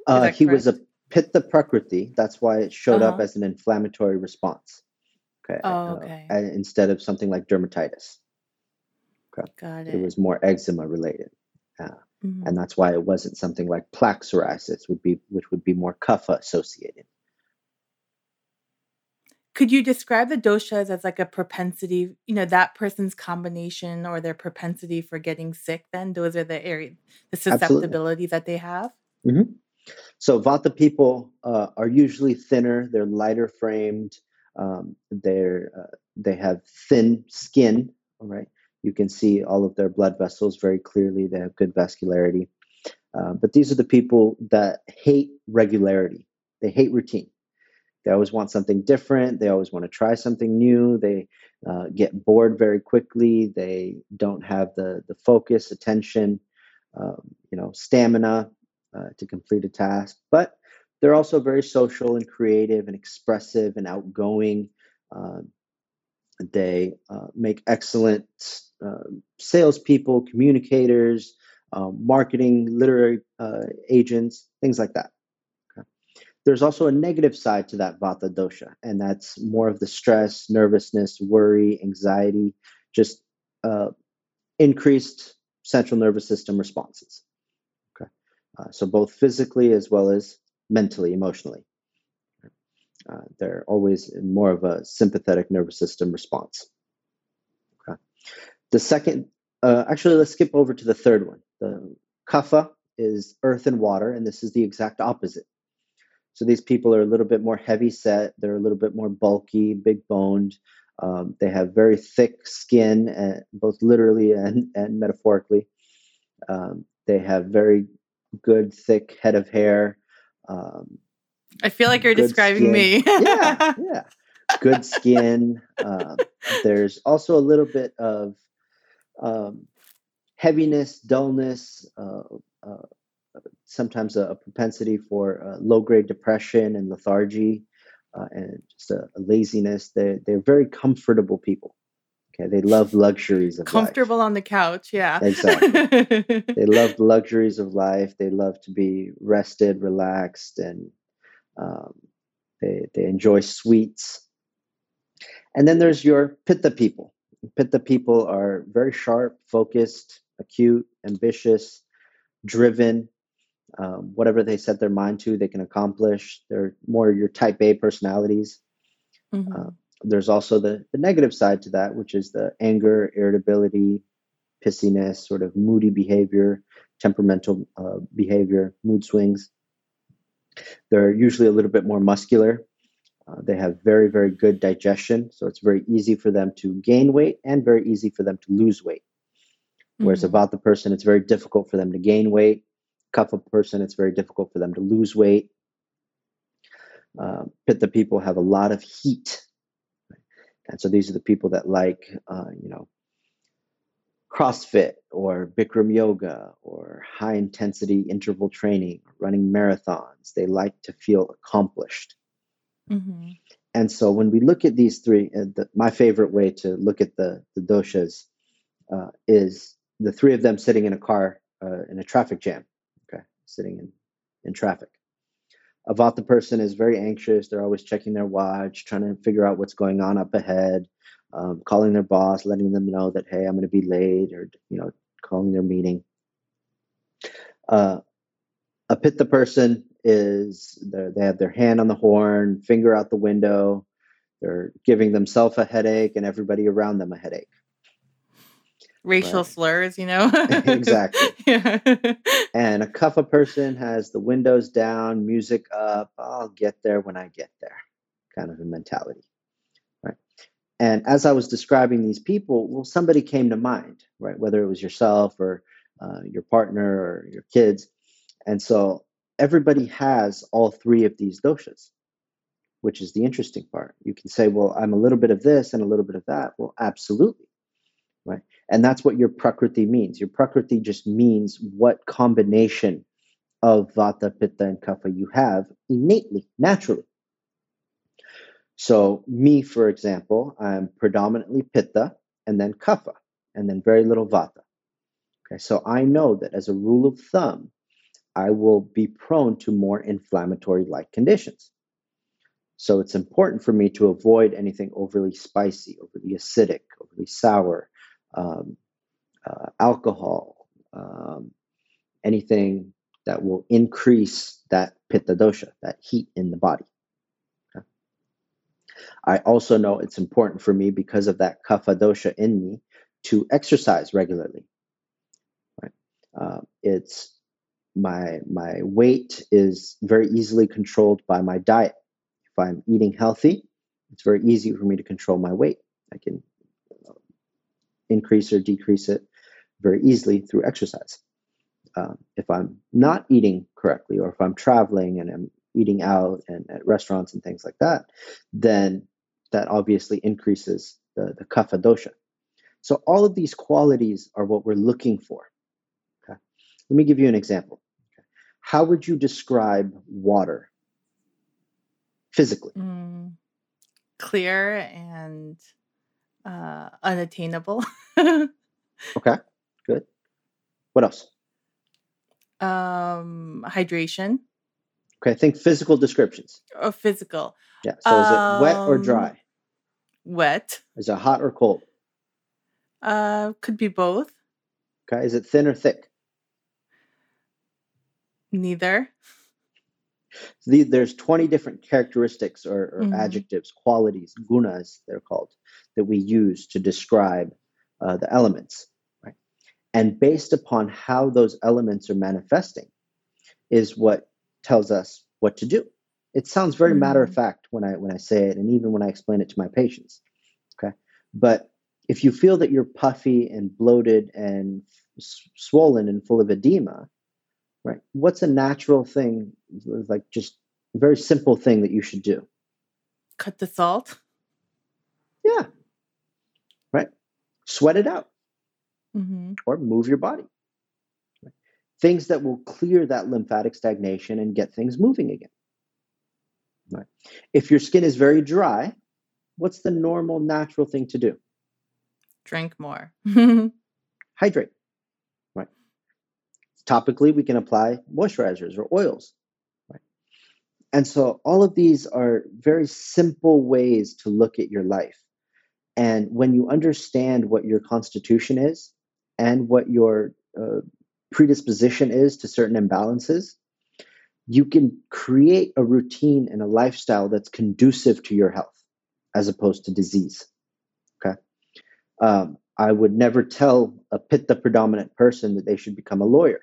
[SPEAKER 3] Uh, he was a pitta prakriti. That's why it showed uh-huh. up as an inflammatory response.
[SPEAKER 1] Okay. Oh, okay.
[SPEAKER 3] Uh, instead of something like dermatitis.
[SPEAKER 1] Okay. Got it.
[SPEAKER 3] It was more eczema related. Uh, mm-hmm. And that's why it wasn't something like plaque psoriasis, would be, which would be more kapha associated.
[SPEAKER 1] Could you describe the doshas as like a propensity, you know, that person's combination or their propensity for getting sick? Then those are the area, the susceptibilities that they have.
[SPEAKER 3] Mm-hmm. So Vata people uh, are usually thinner. They're lighter framed. Um, they're uh, they have thin skin. All right, you can see all of their blood vessels very clearly. They have good vascularity. Uh, but these are the people that hate regularity. They hate routine. They always want something different. They always want to try something new. They uh, get bored very quickly. They don't have the the focus, attention, um, you know, stamina uh, to complete a task. But they're also very social and creative and expressive and outgoing. Uh, they uh, make excellent uh, salespeople, communicators, um, marketing, literary uh, agents, things like that. Okay. There's also a negative side to that vata dosha, and that's more of the stress, nervousness, worry, anxiety, just uh, increased central nervous system responses. Okay, uh, so both physically as well as mentally, emotionally. Uh, they're always more of a sympathetic nervous system response. Okay. The second, uh, actually, let's skip over to the third one. The kapha is earth and water, and this is the exact opposite. So these people are a little bit more heavy set. They're a little bit more bulky, big boned. Um, they have very thick skin, uh, both literally and, and metaphorically. Um, they have very good, thick head of hair. Um,
[SPEAKER 1] I feel like you're describing
[SPEAKER 3] skin.
[SPEAKER 1] me.
[SPEAKER 3] yeah, yeah. Good skin. Um, there's also a little bit of um, heaviness, dullness, uh, uh, sometimes a, a, propensity for uh, low grade depression and lethargy, uh, and just a, a, laziness. They're, they're very comfortable people. Okay, they love luxuries of
[SPEAKER 1] comfortable
[SPEAKER 3] life.
[SPEAKER 1] on the couch. Yeah,
[SPEAKER 3] exactly. they love the luxuries of life. They love to be rested, relaxed, and um, they they enjoy sweets. And then there's your pitta people. Pitta people are very sharp, focused, acute, ambitious, driven. Um, whatever they set their mind to, they can accomplish. They're more your type A personalities. Mm-hmm. Uh, there's also the, the negative side to that, which is the anger, irritability, pissiness, sort of moody behavior, temperamental uh, behavior, mood swings. They're usually a little bit more muscular. Uh, they have very, very good digestion. So it's very easy for them to gain weight and very easy for them to lose weight. Whereas mm-hmm. Vata person, it's very difficult for them to gain weight. Kapha person, it's very difficult for them to lose weight. Uh, Pitta people have a lot of heat. And so these are the people that like, uh, you know, CrossFit or Bikram yoga or high intensity interval training, running marathons. They like to feel accomplished. Mm-hmm. And so when we look at these three, uh, the, my favorite way to look at the, the doshas uh, is the three of them sitting in a car uh, in a traffic jam, okay, sitting in, in traffic. Vata person is very anxious. They're always checking their watch, trying to figure out what's going on up ahead um, calling their boss, letting them know that hey, I'm going to be late, or you know, calling their meeting. Uh, a pitta person is they have their hand on the horn, finger out the window. They're giving themselves a headache and everybody around them a headache.
[SPEAKER 1] Racial right. slurs, you know?
[SPEAKER 3] exactly. Yeah. and a kapha person has the windows down, music up. I'll get there when I get there, kind of a mentality. Right. And as I was describing these people, well, somebody came to mind, right? Whether it was yourself or uh, your partner or your kids. And so everybody has all three of these doshas, which is the interesting part. You can say, well, I'm a little bit of this and a little bit of that. Well, absolutely. Right. And that's what your prakriti means. Your prakriti just means what combination of vata, pitta, and kapha you have innately, naturally. So, me, for example, I'm predominantly pitta and then kapha and then very little vata. Okay, so I know that as a rule of thumb, I will be prone to more inflammatory like conditions. So it's important for me to avoid anything overly spicy, overly acidic, overly sour, um, uh, alcohol, um, anything that will increase that pitta dosha, that heat in the body. I also know it's important for me because of that kapha dosha in me to exercise regularly. Right? Uh, it's my my weight is very easily controlled by my diet. If I'm eating healthy, it's very easy for me to control my weight. I can increase or decrease it very easily through exercise. Um, if I'm not eating correctly, or if I'm traveling and I'm eating out and at restaurants and things like that, then that obviously increases the, the kapha dosha. So all of these qualities are what we're looking for. Let me give you an example. How would you describe water physically?
[SPEAKER 1] Mm, clear and uh, unattainable.
[SPEAKER 3] okay, good. What else?
[SPEAKER 1] Um, hydration.
[SPEAKER 3] Okay, I think physical descriptions.
[SPEAKER 1] Or physical.
[SPEAKER 3] Yeah. So is it wet or dry?
[SPEAKER 1] Um, wet.
[SPEAKER 3] Is it hot or cold?
[SPEAKER 1] Uh, could be both.
[SPEAKER 3] Okay. Is it thin or thick?
[SPEAKER 1] Neither.
[SPEAKER 3] The, there's 20 different characteristics or, or
[SPEAKER 1] Mhm.
[SPEAKER 3] adjectives, qualities, gunas, they're called, that we use to describe uh, the elements. Right? And based upon how those elements are manifesting, is what tells us what to do. It sounds very matter of fact when I when I say it, and even when I explain it to my patients. Okay, but if you feel that you're puffy and bloated and s- swollen and full of edema, right? What's a natural thing, like just a very simple thing that you should do?
[SPEAKER 1] Cut the salt.
[SPEAKER 3] Yeah, right. Sweat it out
[SPEAKER 1] hmm
[SPEAKER 3] or move your body. Right? Things that will clear that lymphatic stagnation and get things moving again. Right. If your skin is very dry, what's the normal, natural thing to do?
[SPEAKER 1] Drink more.
[SPEAKER 3] Hydrate. Topically, we can apply moisturizers or oils. Right. And so all of these are very simple ways to look at your life. And when you understand what your constitution is and what your uh, predisposition is to certain imbalances, you can create a routine and a lifestyle that's conducive to your health as opposed to disease. Okay. Um, I would never tell a pitta predominant person that they should become a lawyer.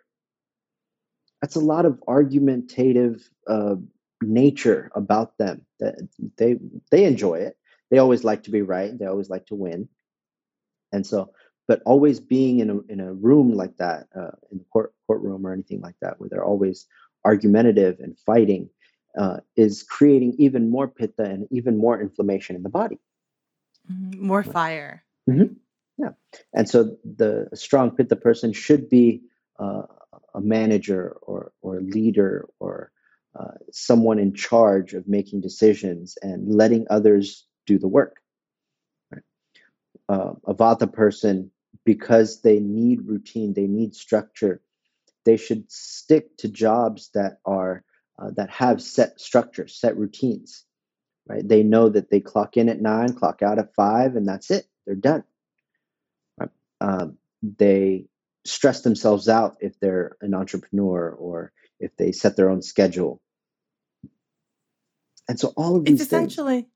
[SPEAKER 3] That's a lot of argumentative uh, nature about them. That they they enjoy it. They always like to be right. They always like to win. And so, but always being in a in a room like that, uh, in the court courtroom or anything like that, where they're always argumentative and fighting, uh, is creating even more pitta and even more inflammation in the body.
[SPEAKER 1] Mhm. More fire. Yeah.
[SPEAKER 3] And so the strong pitta person should be uh, a manager or or leader or uh, someone in charge of making decisions and letting others do the work. Right? Uh, a vata person, because they need routine, they need structure, they should stick to jobs that are uh, that have set structures, set routines. Right? They know that they clock in at nine, clock out at five, and that's it. They're done right? Um, they stress themselves out if they're an entrepreneur or if they set their own schedule. And so all of
[SPEAKER 1] It's
[SPEAKER 3] these things.
[SPEAKER 1] essentially,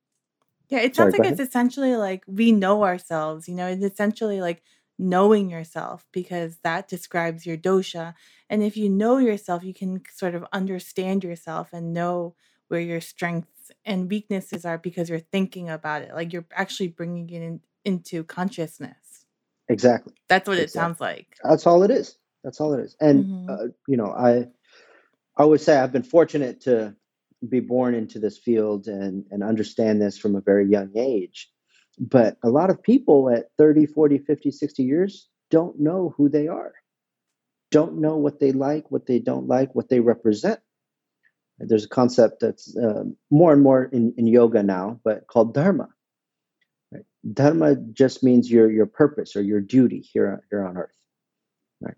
[SPEAKER 1] yeah, it sounds
[SPEAKER 3] go
[SPEAKER 1] like it's
[SPEAKER 3] ahead.
[SPEAKER 1] essentially like we know ourselves, you know, it's essentially like knowing yourself because that describes your dosha. And if you know yourself, you can sort of understand yourself and know where your strengths and weaknesses are because you're thinking about it. Like you're actually bringing it in, into consciousness.
[SPEAKER 3] Exactly.
[SPEAKER 1] That's what it sounds like.
[SPEAKER 3] That's all it is. That's all it is. And
[SPEAKER 1] Mhm.
[SPEAKER 3] uh, you know, I I would say I've been fortunate to be born into this field and and understand this from a very young age. But a lot of people at 30, 40, 50, 60 years don't know who they are. Don't know what they like, what they don't like, what they represent. There's a concept that's uh, more and more in, in yoga now, but called dharma. Dharma just means your your purpose or your duty here here on earth. Right?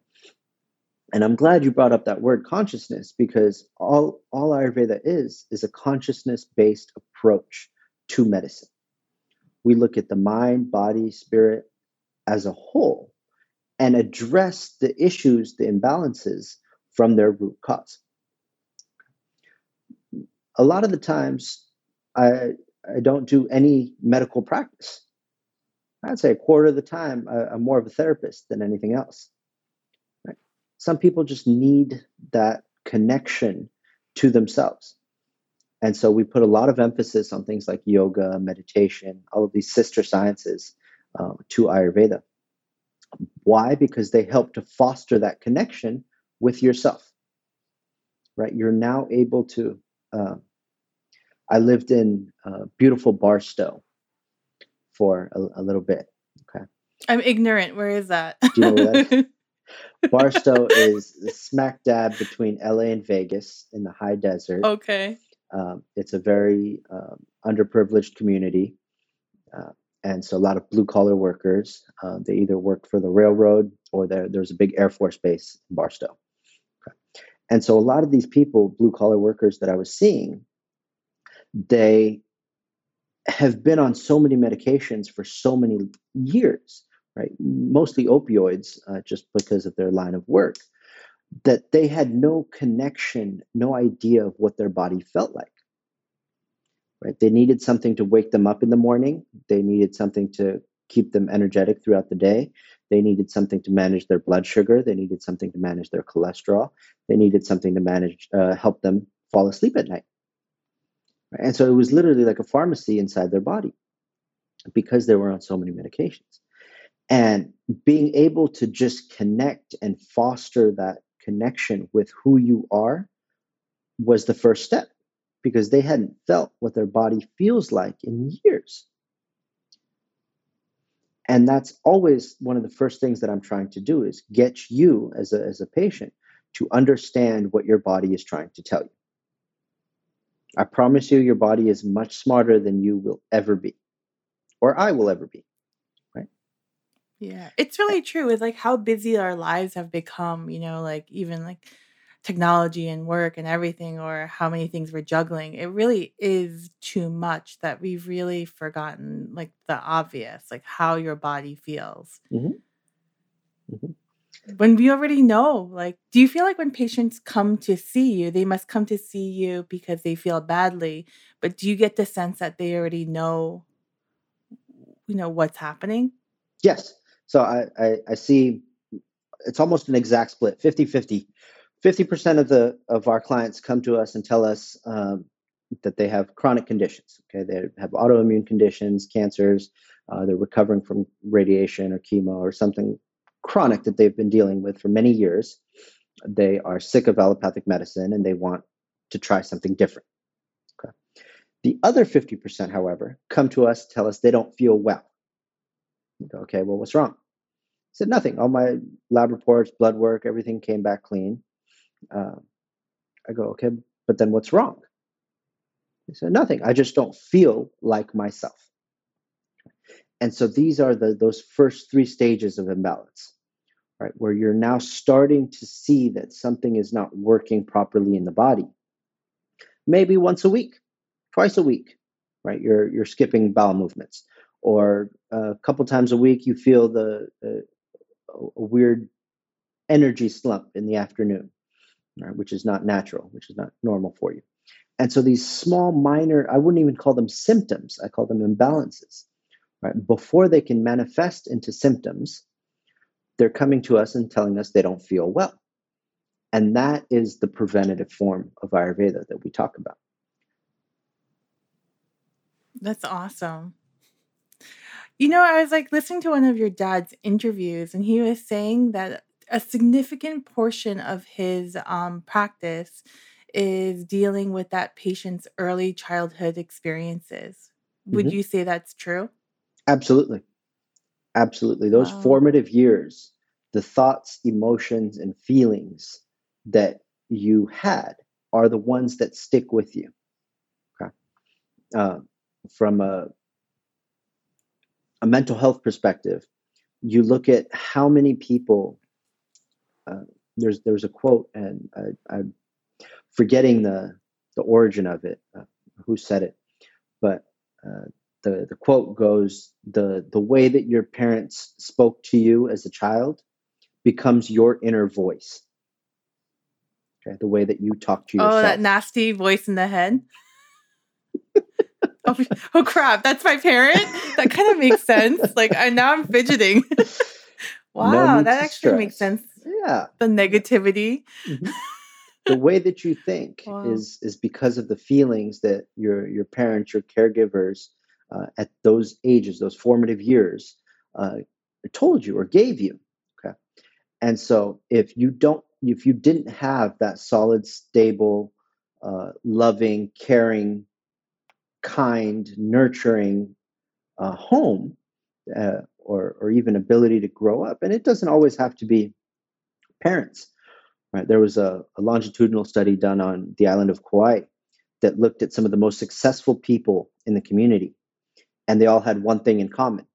[SPEAKER 3] And I'm glad you brought up that word consciousness because all all Ayurveda is is a consciousness based approach to medicine. We look at the mind, body, spirit as a whole and address the issues, the imbalances from their root cause. A lot of the times, I I don't do any medical practice. I'd say a quarter of the time, I, I'm more of a therapist than anything else. Right? Some people just need that connection to themselves. And so we put a lot of emphasis on things like yoga, meditation, all of these sister sciences uh, to Ayurveda. Why? Because they help to foster that connection with yourself. Right? You're now able to. Uh, I lived in uh, beautiful Barstow for a, a little bit. Okay.
[SPEAKER 1] I'm ignorant. Where is that?
[SPEAKER 3] Do you know where that is? Barstow is smack dab between LA and Vegas in the high desert.
[SPEAKER 1] okay.
[SPEAKER 3] Um, it's a very um, underprivileged community. Uh, and so a lot of blue collar workers, uh, they either worked for the railroad or there, there's a big Air Force base in Barstow. Okay. And so a lot of these people, blue collar workers that I was seeing, they have been on so many medications for so many years, right? Mostly opioids, uh, just because of their line of work, that they had no connection, no idea of what their body felt like. Right? They needed something to wake them up in the morning. They needed something to keep them energetic throughout the day. They needed something to manage their blood sugar. They needed something to manage their cholesterol. They needed something to manage, uh, help them fall asleep at night. And so it was literally like a pharmacy inside their body because they were on so many medications. And being able to just connect and foster that connection with who you are was the first step because they hadn't felt what their body feels like in years. And that's always one of the first things that I'm trying to do is get you as a, as a patient to understand what your body is trying to tell you. I promise you, your body is much smarter than you will ever be, or I will ever be. Right?
[SPEAKER 1] Yeah. It's really true. with like how busy our lives have become, you know, like even like technology and work and everything, or how many things we're juggling. It really is too much that we've really forgotten like the obvious, like how your body feels.
[SPEAKER 3] Mhm. Mhm.
[SPEAKER 1] When we already know, like, do you feel like when patients come to see you, they must come to see you because they feel badly, but do you get the sense that they already know, you know, what's happening?
[SPEAKER 3] Yes. So I, I, I see it's almost an exact split 50 50. 50% of the of our clients come to us and tell us um, that they have chronic conditions. Okay, they have autoimmune conditions, cancers, uh, they're recovering from radiation or chemo or something chronic that they've been dealing with for many years. They are sick of allopathic medicine and they want to try something different. Okay. The other 50%, however, come to us, tell us they don't feel well. You go, okay, well, what's wrong? I said, nothing. All my lab reports, blood work, everything came back clean. Uh, I go, okay, but then what's wrong? He said, nothing. I just don't feel like myself. And so these are the those first three stages of imbalance, right? Where you're now starting to see that something is not working properly in the body. Maybe once a week, twice a week, right? You're you're skipping bowel movements, or a couple times a week you feel the uh, a weird energy slump in the afternoon, right? Which is not natural, which is not normal for you. And so these small, minor, I wouldn't even call them symptoms. I call them imbalances right? Before they can manifest into symptoms, they're coming to us and telling us they don't feel well. And that is the preventative form of Ayurveda that we talk about.
[SPEAKER 1] That's awesome. You know, I was like listening to one of your dad's interviews, and he was saying that a significant portion of his um, practice is dealing with that patient's early childhood experiences. Would
[SPEAKER 3] hmm
[SPEAKER 1] you say that's true?
[SPEAKER 3] Absolutely. Absolutely. Those
[SPEAKER 1] Wow.
[SPEAKER 3] formative years, the thoughts, emotions, and feelings that you had are the ones that stick with you. Okay. Uh, from a, a mental health perspective, you look at how many people. Uh, there's there's a quote, and I, I'm forgetting the the origin of it, uh, who said it, but uh, the the quote goes: the the way that your parents spoke to you as a child becomes your inner voice. Okay, the way that you talk to yourself.
[SPEAKER 1] Oh, that nasty voice in the head. Oh, oh crap, that's my parent? That kind of makes sense. Like I now I'm fidgeting. Wow,
[SPEAKER 3] need
[SPEAKER 1] that actually makes sense.
[SPEAKER 3] Yeah.
[SPEAKER 1] The negativity.
[SPEAKER 3] Mhm. the way that you think
[SPEAKER 1] Wow.
[SPEAKER 3] is is because of the feelings that your your parents, your caregivers, uh, at those ages, those formative years, uh, told you or gave you. Okay, and so if you don't, if you didn't have that solid, stable, uh, loving, caring, kind, nurturing uh, home, uh, or or even ability to grow up, and it doesn't always have to be parents right? There was a, a longitudinal study done on the island of Kauai that looked at some of the most successful people in the community, and they all had one thing in common,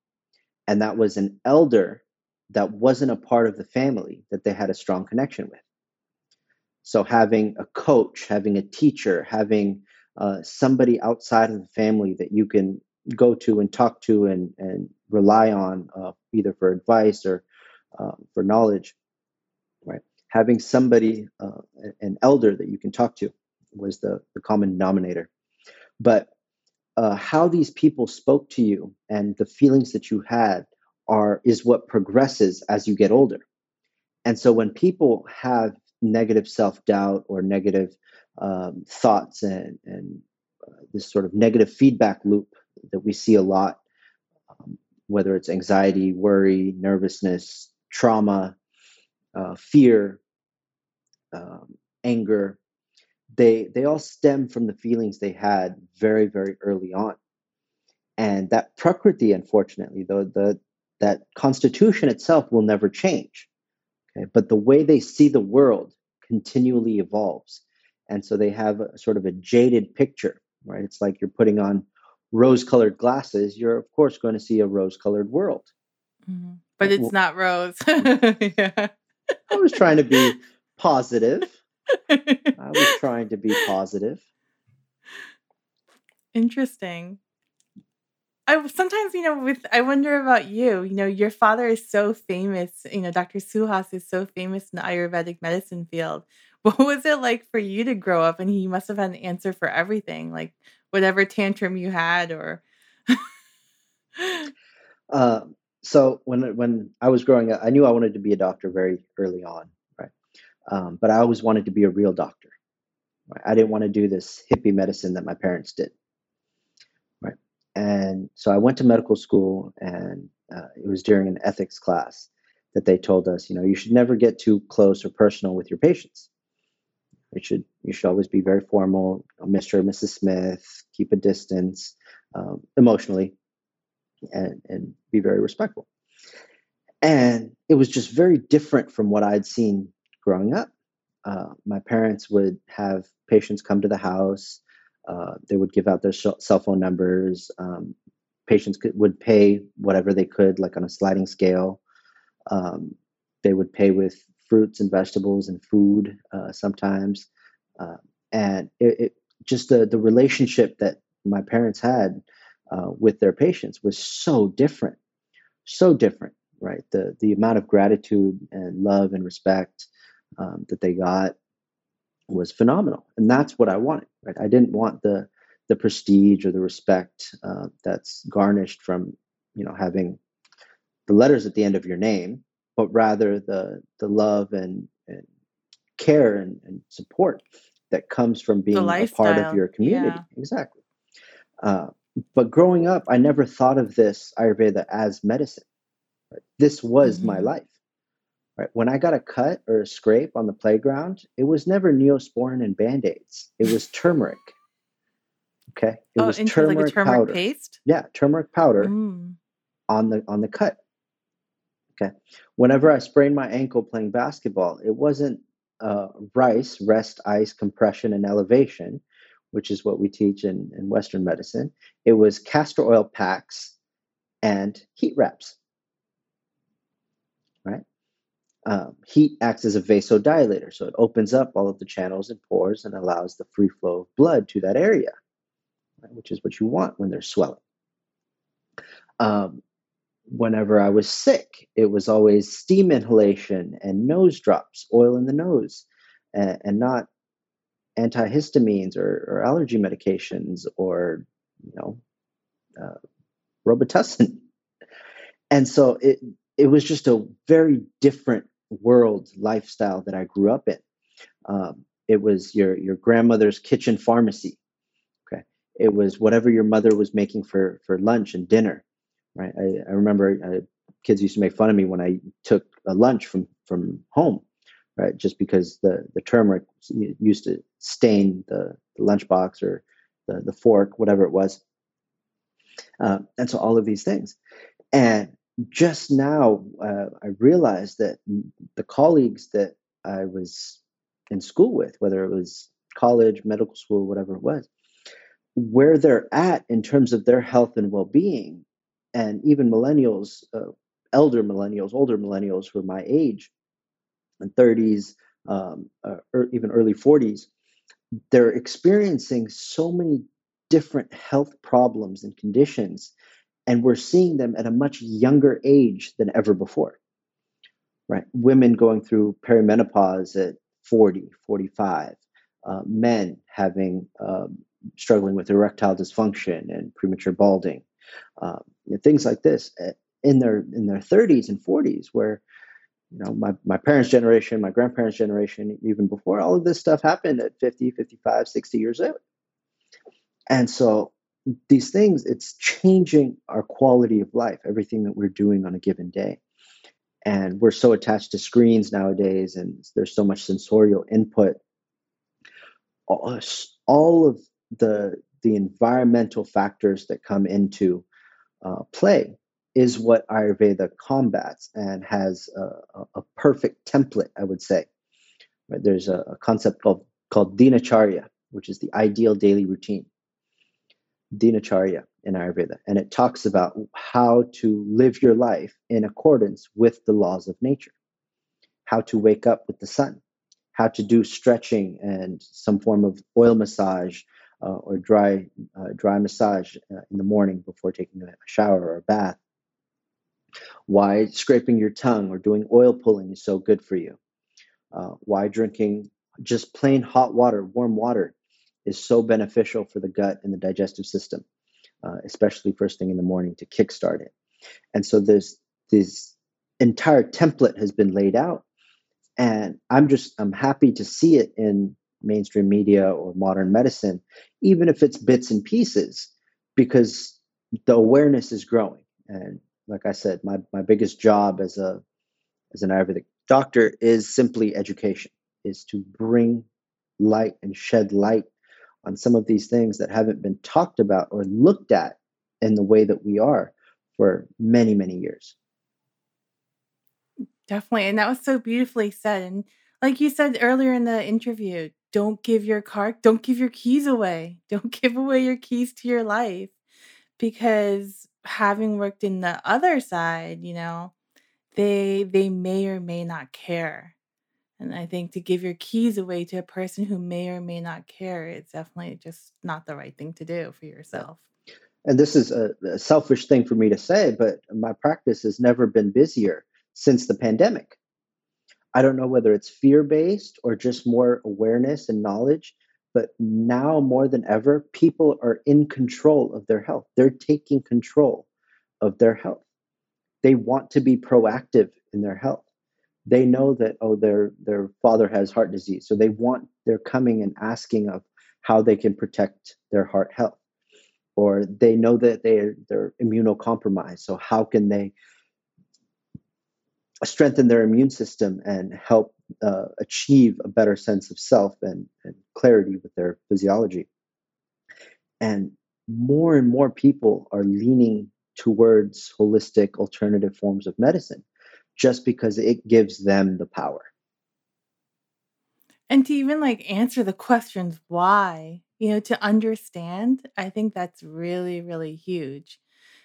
[SPEAKER 3] and that was an elder that wasn't a part of the family that they had a strong connection with. So having a coach, having a teacher, having uh, somebody outside of the family that you can go to and talk to and, and rely on uh, either for advice or uh, for knowledge, right? Having somebody, uh, an elder that you can talk to was the, the common denominator. But uh, how these people spoke to you and the feelings that you had are is what progresses as you get older. And so when people have negative self doubt or negative um, thoughts and, and uh, this sort of negative feedback loop that we see a lot, um, whether it's anxiety, worry, nervousness, trauma, uh, fear, um, anger, they they all stem from the feelings they had very very early on, and that prakriti, unfortunately, though the that constitution itself will never change. Okay, but the way they see the world continually evolves, and so they have a sort of a jaded picture, right? It's like you're putting on rose-colored glasses. You're of course going to see a rose-colored world.
[SPEAKER 1] Mhm. But it's
[SPEAKER 3] Well,
[SPEAKER 1] not rose. yeah.
[SPEAKER 3] I was trying to be positive. I was trying to be positive.
[SPEAKER 1] Interesting. I sometimes, you know, with I wonder about you. You know, your father is so famous. You know, Dr. Suhas is so famous in the Ayurvedic medicine field. What was it like for you to grow up? And he must have had an answer for everything, like whatever tantrum you had, or
[SPEAKER 3] Uh, so when when I was growing up, I knew I wanted to be a doctor very early on? Um, but I always wanted to be a real doctor. Right? I didn't want to do this hippie medicine that my parents did, right? And so I went to medical school, and uh, it was during an ethics class that they told us, you know, you should never get too close or personal with your patients. It should you should always be very formal, Mr. and Mrs. Smith, keep a distance um, emotionally, and and be very respectful. And it was just very different from what I'd seen growing up. Uh, my parents would have patients come to the house. Uh, they would give out their sh- cell phone numbers. Um, patients could, would pay whatever they could, like on a sliding scale. Um, they would pay with fruits and vegetables and food uh, sometimes. Uh, and it, it just the, the relationship that my parents had uh, with their patients was so different, so different, right? The the amount of gratitude and love and respect um, that they got was phenomenal, and that's what I wanted. Right? I didn't want the the prestige or the respect uh, that's garnished from you know having the letters at the end of your name, but rather the the love and, and care and, and support that comes from being a part of your community.
[SPEAKER 1] Yeah.
[SPEAKER 3] Exactly. Uh, but growing up, I never thought of this Ayurveda as medicine. This was my
[SPEAKER 1] Mhm.
[SPEAKER 3] life. Right? When I got a cut or a scrape on the playground, it was never neosporin and band aids. It was turmeric. Okay, it
[SPEAKER 1] Oh,
[SPEAKER 3] was
[SPEAKER 1] into like a
[SPEAKER 3] turmeric
[SPEAKER 1] turmeric
[SPEAKER 3] powder.
[SPEAKER 1] paste?
[SPEAKER 3] Yeah, turmeric powder
[SPEAKER 1] Mm.
[SPEAKER 3] on the on the cut. Okay. Whenever I sprained my ankle playing basketball, it wasn't uh, rice, rest, ice, compression, and elevation, which is what we teach in, in Western medicine. It was castor oil packs and heat wraps, right? Um, heat acts as a vasodilator, so it opens up all of the channels and pores and allows the free flow of blood to that area, right? which is what you want when there's swelling. Um, whenever I was sick, it was always steam inhalation and nose drops, oil in the nose, and, and not antihistamines or, or allergy medications or, you know, uh, Robitussin. And so it, it was just a very different world lifestyle that I grew up in. Um, it was your, your grandmother's kitchen pharmacy. Okay. It was whatever your mother was making for, for lunch and dinner right? I, I remember uh, kids used to make fun of me when I took a lunch from from home, right? Just because the the turmeric used to stain the, the lunchbox or the the fork, whatever it was, uh, and so all of these things, and just now uh, I realized that the colleagues that I was in school with, whether it was college, medical school, whatever it was, where they're at in terms of their health and well-being and even millennials, uh, elder millennials, older millennials who are my age, and 30s, um, uh, or even early 40s, they're experiencing so many different health problems and conditions, and we're seeing them at a much younger age than ever before. Right, women going through perimenopause at 40, 45, uh, men having um, struggling with erectile dysfunction and premature balding, um, know, things like this eh, in their in their 30s and 40s where you know my, my parents generation my grandparents generation even before all of this stuff happened at 50 55 60 years old and so these things it's changing our quality of life everything that we're doing on a given day and we're so attached to screens nowadays and there's so much sensorial input all, of the the environmental factors that come into uh, play is what Ayurveda combats and has a, a perfect template, I would say. Right? There's a, a, concept called, called Dinacharya, which is the ideal daily routine. Dinacharya in Ayurveda. And it talks about how to live your life in accordance with the laws of nature, how to wake up with the sun, how to do stretching and some form of oil massage uh, or dry uh, dry massage uh, in the morning before taking a shower or a bath. Why scraping your tongue or doing oil pulling is so good for you. Uh, why drinking just plain hot water, warm water, is so beneficial for the gut and the digestive system, uh, especially first thing in the morning to kickstart it. And so there's this entire template has been laid out, and I'm just I'm happy to see it in mainstream media or modern medicine, even if it's bits and pieces, because the awareness is growing. And like I said, my, my biggest job as a as an Ayurvedic doctor is simply education, is to bring light and shed light on some of these things that haven't been talked about or looked at in the way that we are for many, many years.
[SPEAKER 1] Definitely. And that was so beautifully said. And like you said earlier in the interview, don't give your car, don't give your keys away. Don't give away your keys to your life because having worked in the other side, you know, they they may or may not care. And I think to give your keys away to a person who may or may not care, it's definitely just not the right thing to do for yourself.
[SPEAKER 3] And this is a, a selfish thing for me to say, but my practice has never been busier since the pandemic. I don't know whether it's fear based or just more awareness and knowledge, but now more than ever, people are in control of their health. They're taking control of their health. They want to be proactive in their health. They know that oh their their father has heart disease, so they want they're coming and asking of how they can protect their heart health. or they know that they're they're immunocompromised. So how can they strengthen their immune system and help uh, achieve a better sense of self and, and clarity with their physiology? And more and more people are leaning towards holistic alternative forms of medicine just because it gives them the power.
[SPEAKER 1] And to even like answer the questions why, you know, to understand, I think that's really, really huge.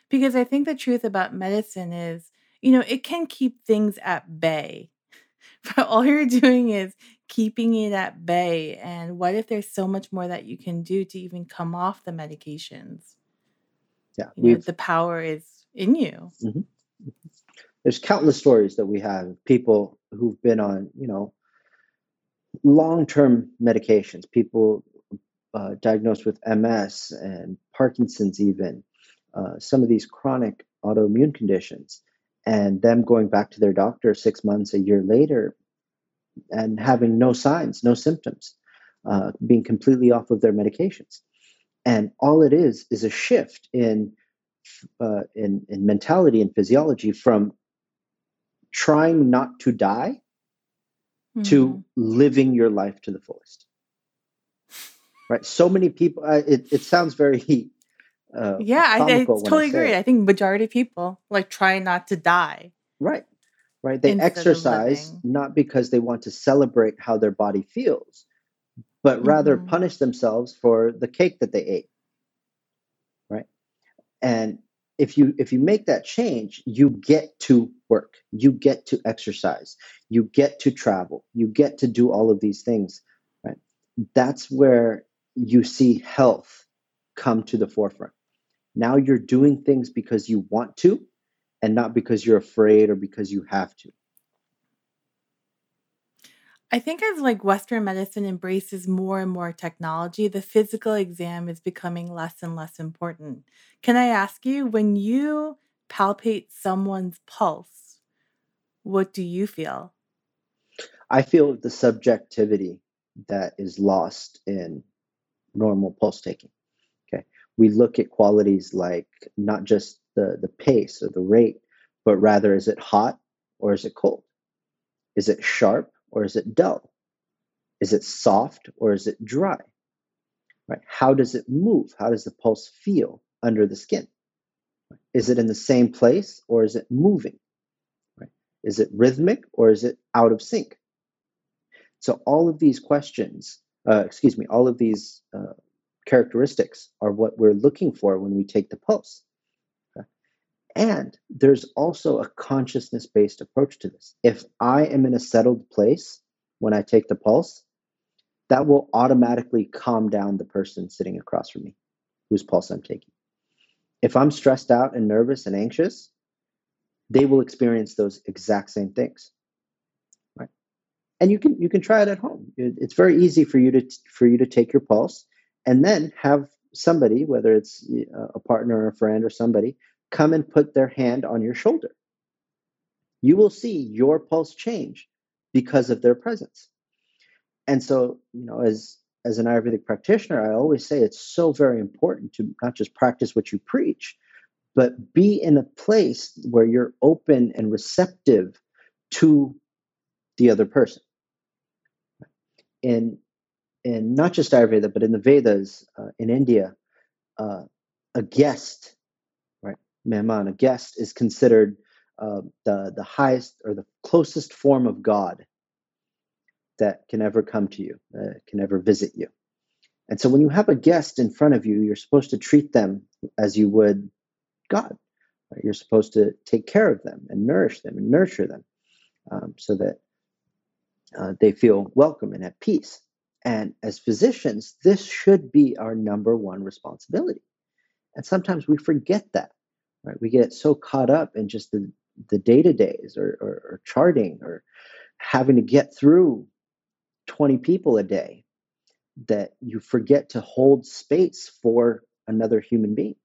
[SPEAKER 1] Because I think the truth about medicine is, you know, it can keep things at bay. But all you're doing is keeping it at bay. And what if there's so much more that you can do to even come off the medications?
[SPEAKER 3] Yeah,
[SPEAKER 1] You know, the power is in you.
[SPEAKER 3] mhm. There's countless stories that we have people who've been on, you know, long-term medications, people uh, diagnosed with MS and Parkinson's, even uh, some of these chronic autoimmune conditions, and them going back to their doctor six months, a year later, and having no signs, no symptoms, uh, being completely off of their medications. And all it is is a shift in uh, in, in mentality and physiology from trying not to die to
[SPEAKER 1] hmm
[SPEAKER 3] living your life to the fullest. Right? So many people. Uh, it it sounds very uh,
[SPEAKER 1] Yeah, I, I
[SPEAKER 3] when I
[SPEAKER 1] totally agree.
[SPEAKER 3] it.
[SPEAKER 1] I think majority of people like try not to die
[SPEAKER 3] Right. Right. They exercise not because they want to celebrate how their body feels, but rather
[SPEAKER 1] hmm
[SPEAKER 3] punish themselves for the cake that they ate. Right. And if you if you make that change, you get to work, you get to exercise, you get to travel, you get to do all of these things. Right. That's where you see health come to the forefront. Now you're doing things because you want to and not because you're afraid or because you have to.
[SPEAKER 1] I think as like Western medicine embraces more and more technology, the physical exam is becoming less and less important. Can I ask you, when you palpate someone's pulse, what do you feel?
[SPEAKER 3] I feel the subjectivity that is lost in normal pulse taking. Okay. We look at qualities like not just the, the pace or the rate, but rather is it hot or is it cold? Is it sharp or is it dull? Is it soft or is it dry? Right? How does it move? How does the pulse feel under the skin? Is it in the same place or is it moving? Right? Is it rhythmic or is it out of sync? So all of these questions, uh, excuse me, all of these uh, characteristics are what we're looking for when we take the pulse. And there's also a consciousness based approach to this. If I am in a settled place when I take the pulse, that will automatically calm down the person sitting across from me whose pulse I'm taking. If I'm stressed out and nervous and anxious, they will experience those exact same things. Right? And you can you can try it at home. It's very easy for you to for you to take your pulse and then have somebody, whether it's uh, a partner or a friend or somebody, come and put their hand on your shoulder. You will see your pulse change because of their presence. And so, you know, as as an Ayurvedic practitioner, I always say it's so very important to not just practice what you preach, but be in a place where you're open and receptive to the other person. In in not just Ayurveda, but in the Vedas uh, in India, uh, a guest, mehman, a guest is considered uh, the the highest or the closest form of God that can ever come to you, uh, can ever visit you. And so when you have a guest in front of you, you're supposed to treat them as you would God. right? You're supposed to take care of them and nourish them and nurture them um, so that uh, they feel welcome and at peace. And as physicians, this should be our number one responsibility. And sometimes we forget that, right? We get so caught up in just the the day to days or, or, or charting or having to get through 20 people a day that you forget to hold space for another human being.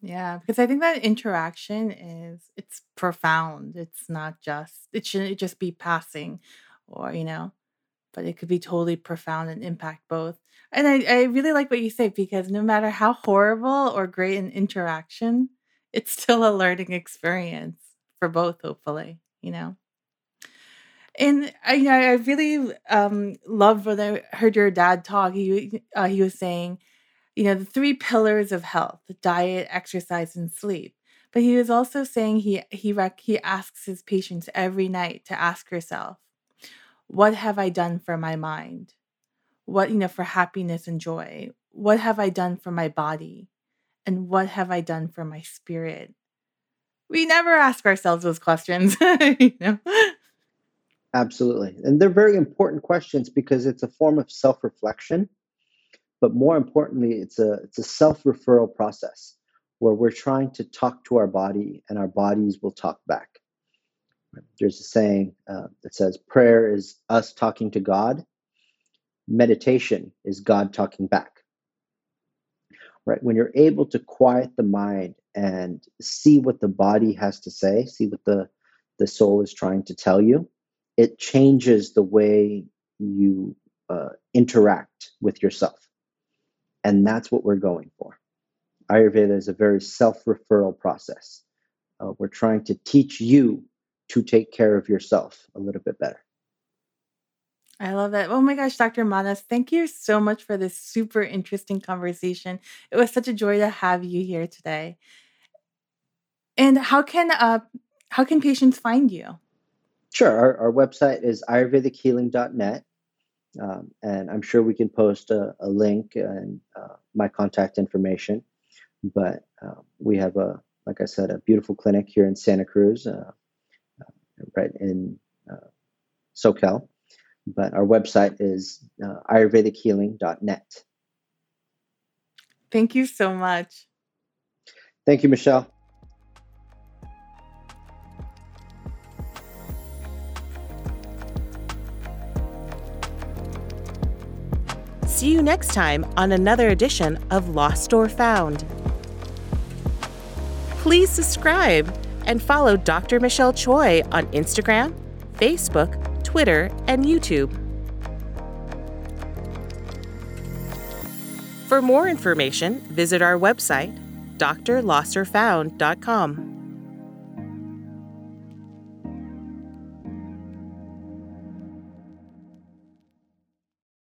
[SPEAKER 1] Yeah, because I think that interaction is it's profound. It's not just it shouldn't just be passing or, you know, but it could be totally profound and impact both. And I, I really like what you say because no matter how horrible or great an interaction, it's still a learning experience for both, hopefully, you know? And I, I really um, when I heard your dad talk. He, uh, he was saying, you know, the three pillars of health diet, exercise, and sleep. But he was also saying he, he, rec- he asks his patients every night to ask yourself, what have I done for my mind? What, you know, for happiness and joy? What have I done for my body? And what have I done for my spirit? We never ask ourselves those questions, you know?
[SPEAKER 3] Absolutely. And they're very important questions because it's a form of self-reflection, but more importantly, it's a it's a self-referral process where we're trying to talk to our body and our bodies will talk back. There's a saying uh, that says prayer is us talking to God, meditation is God talking back. Right? When you're able to quiet the mind and see what the body has to say, see what the the soul is trying to tell you, it changes the way you uh, interact with yourself. And that's what we're going for. Ayurveda is a very self referral process. Uh, we're trying to teach you to take care of yourself a little bit better.
[SPEAKER 1] I love that. Oh my gosh, Dr. Manas, thank you so much for this super interesting conversation. It was such a joy to have you here today. And how can uh how can patients find you?
[SPEAKER 3] Sure. Our, our website is ayurvedichealing.net. Um, and I'm sure we can post a, a link and uh, my contact information. But uh, we have a, like I said, a beautiful clinic here in Santa Cruz, uh, right in uh, SoCal. But our website is uh, ayurvedichealing.net.
[SPEAKER 1] Thank you so much.
[SPEAKER 3] Thank you, Michelle.
[SPEAKER 2] See you next time on another edition of Lost or Found. Please subscribe and follow Dr. Michelle Choi on Instagram, Facebook, Twitter, and YouTube. For more information, visit our website, drlosterfound.com.